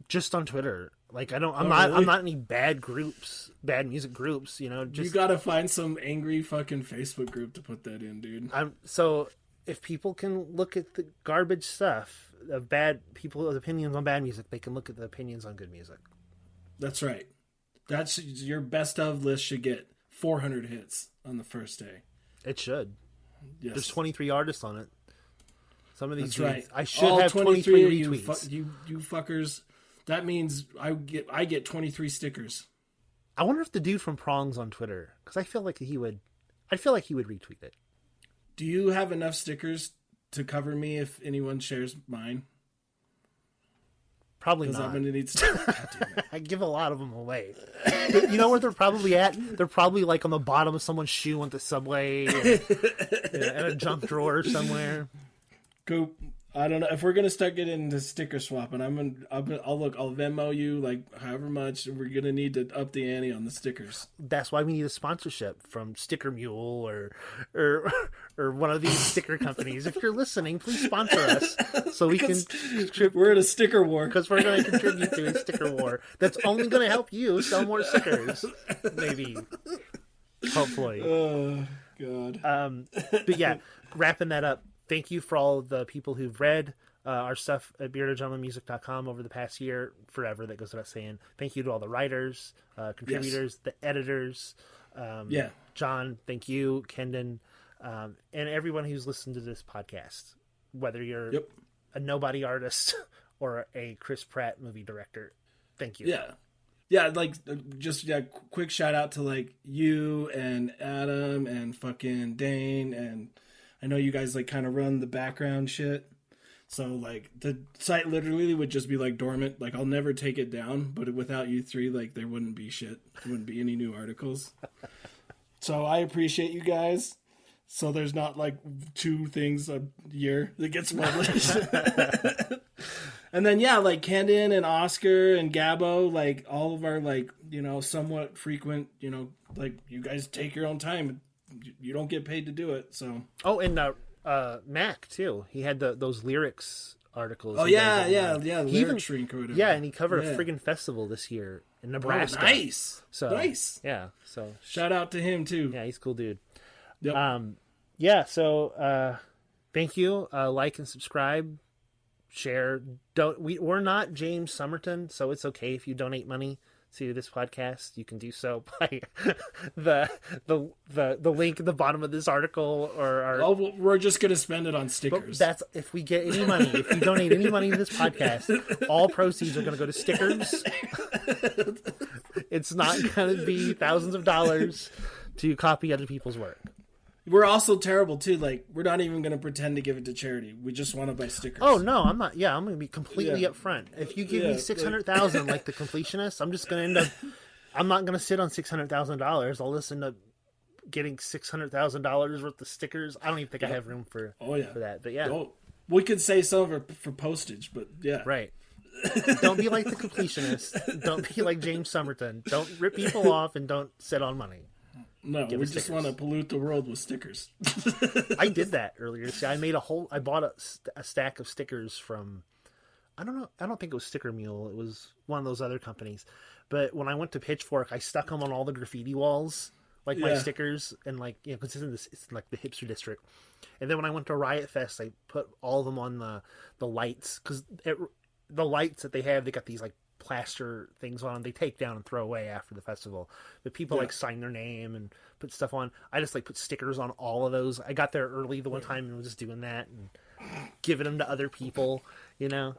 just on Twitter. Like I don't, I'm Oh, not, really? I'm not any bad groups, bad music groups. You know, You gotta find some angry fucking Facebook group to put that in, dude. I'm so if people can look at the garbage stuff of bad people's opinions on bad music, they can look at the opinions on good music. That's right. That's your best of list should get 400 hits on the first day. It should. Yes, There's 23 artists on it. Some of these, that's right. I should All have 23 of you, retweets. fu- you, you fuckers. That means I get I get 23 stickers. I wonder if the dude from Prongs on Twitter, because I feel like he would, I feel like he would retweet it. Do you have enough stickers to cover me if anyone shares mine? Probably not. gonna need. St- God damn it. I give a lot of them away. you know where they're probably at? They're probably like on the bottom of someone's shoe on the subway, and, in a junk drawer somewhere. Go. I don't know if we're gonna start getting into sticker swapping. I'm gonna. I'll, be- I'll look. I'll Venmo you like however much. We're gonna need to up the ante on the stickers. That's why we need a sponsorship from Sticker Mule or or or one of these sticker companies. If you're listening, please sponsor us so we can We're in a sticker war. because we're going to contribute to a sticker war. That's only going to help you sell more stickers, maybe. Hopefully. Oh God. Um, but yeah, wrapping that up. Thank you for all the people who've read uh, our stuff at beardedgentlemanmusic.com over the past year, forever. That goes without saying. Thank you to all the writers, uh, contributors, the editors. Um, Yeah. Jon, thank you, Kendon, um, and everyone who's listened to this podcast. Whether you're Yep. a nobody artist or a Chris Pratt movie director, thank you. Yeah. Yeah, like uh, just yeah, quick shout out to like you and Adam and fucking Dane and I know you guys like kind of run the background shit. So like the site literally would just be like dormant. Like I'll never take it down, but without you three, like there wouldn't be shit. There wouldn't be any new articles. so I appreciate you guys. So there's not like two things a year that gets published. And then yeah, like Candon and Oscar and Gabo, like all of our like you know somewhat frequent, you know, like you guys take your own time. You- don't get paid to do it, so. Oh, and uh, uh, Mac too. He had the, those lyrics articles. Oh yeah, yeah, online. yeah. He Lyric even-. Yeah, and he covered Yeah. a friggin' festival this year in Oh, Nebraska. nice, So nice. Yeah. So Shout out to him too. yeah, he's a cool dude. Yep. Um, yeah. So uh, thank you. Uh, like and subscribe, share. Don't we? We're not James Somerton, so it's okay if you donate money. To this podcast, you can do so by the the the the link at the bottom of this article or our Oh, we're just gonna spend it on But stickers. that's if we get any money, if you donate any money to this podcast, all proceeds are going to go to stickers. it's not going to be thousands of dollars to copy other people's work. We're also terrible too. Like we're not even gonna pretend to give it to charity. We just want to buy stickers. Oh no, I'm not. Yeah, I'm going to be completely Yeah. upfront. If you give Yeah, me like- six hundred thousand, like the completionist, I'm just going to end up. I'm not going to sit on six hundred thousand dollars. I'll just end up getting six hundred thousand dollars worth of stickers. I don't even think I have room for Oh yeah. for that. But yeah, Oh, we could say some it for postage, but yeah. Right. don't be like the completionist. Don't be like James Somerton. Don't rip people off and don't sit on money. No, we just stickers. want to pollute the world with stickers. I did that earlier. See, I made a whole. I bought a, a stack of stickers from. I don't know. I don't think it was Sticker Mule. It was one of those other companies. But when I went to Pitchfork, I stuck them on all the graffiti walls, like my stickers, and like you know, because it's in this, it's in, like the hipster district. And then when I went to Riot Fest, I put all of them on the the lights because the lights that they have, they got these like plaster things on They take down and throw away after the festival. But people Yeah. like sign their name and put stuff on. I just like put stickers on all of those. I got there early the one time and was just doing that and giving them to other people. You know,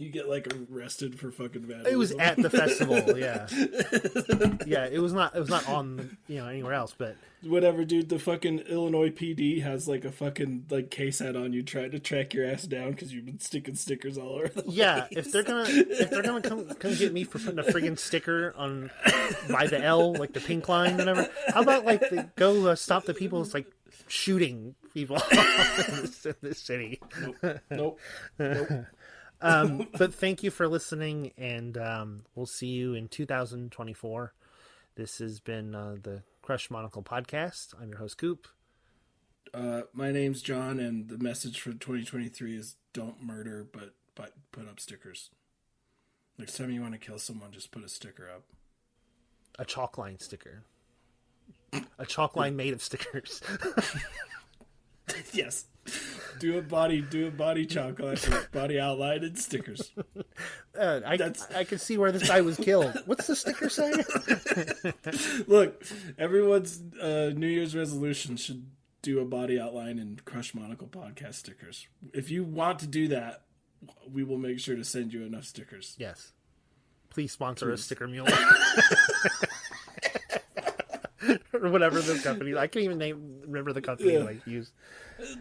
You get like arrested for fucking vandalism. it was at the festival. Yeah, yeah. It was not. It was not on you know anywhere else. But whatever, dude. The fucking Illinois PD has like a fucking like case hat on you, trying to track your ass down because you've been sticking stickers all over. The Yeah, place. if they're gonna if they're gonna come come get me for putting a friggin' sticker on by the L, like the pink line, whatever. How about like the, go uh, stop the people? It's like shooting people in, this, in this city. nope, nope. Um, but thank you for listening, and um, we'll see you in 2024. This has been uh, the Crushed Monocle podcast. I'm your host, Coop. Uh, my name's Jon, and the message for 2023 is don't murder, but but put up stickers. Next time you want to kill someone, just put a sticker up. A chalk line sticker. A chalk line made of stickers. Yes. Do a body, do a body chocolate, body outline, and stickers. Uh, I, That's- I can see where this guy was killed. What's the sticker say? Look, everyone's uh, New Year's resolution should do a body outline and Crushed Monocle podcast stickers. If you want to do that, we will make sure to send you enough stickers. Yes. Please sponsor a sticker mule. or whatever this company. I can't even name remember the company Yeah. that I use.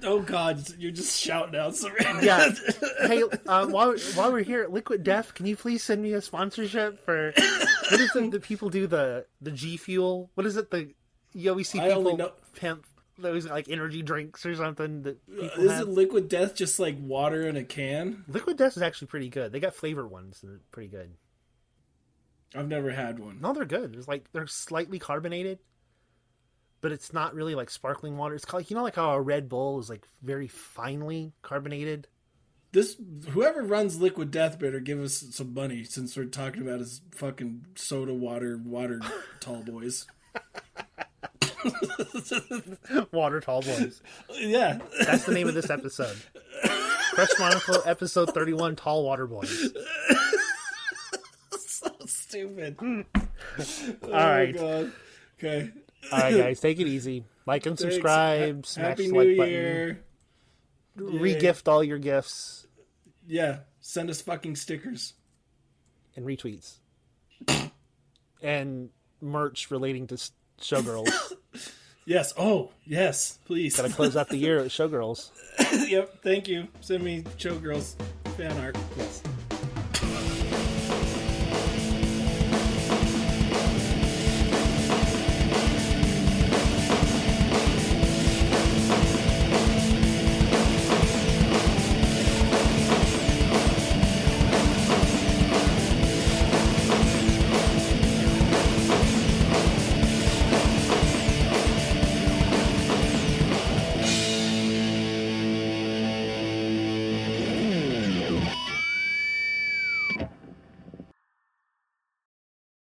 Oh God, you're just shouting out some. Yeah. hey, uh, while while we're here, at Liquid Death, can you please send me a sponsorship for what is it that people do the the G Fuel? What is it the you always see people know- pimp those like energy drinks or something that people Is have? it liquid death just like water in a can? Liquid Death is actually pretty good. They got flavored ones that are pretty good. I've never had one. No, they're good. It's like they're slightly carbonated, but it's not really like sparkling water. It's called you know like how a Red Bull is like very finely carbonated. This whoever runs Liquid Death better give us some money since we're talking about his fucking soda water water tall boys. Water Tall Boys. Yeah, That's the name of this episode. Crushed Monocle episode thirty one. Tall Water Boys. so stupid. All right, oh, God. Okay. All right, guys, take it easy. Like and Thanks. subscribe. Smash Happy the New like button. Year. Regift all your gifts Yeah, send us fucking stickers. and retweets, and merch relating to Showgirls. Yes. Oh, yes. Please. Gotta close out the year with Showgirls. yep. Thank you. Send me showgirls fan art. Yes.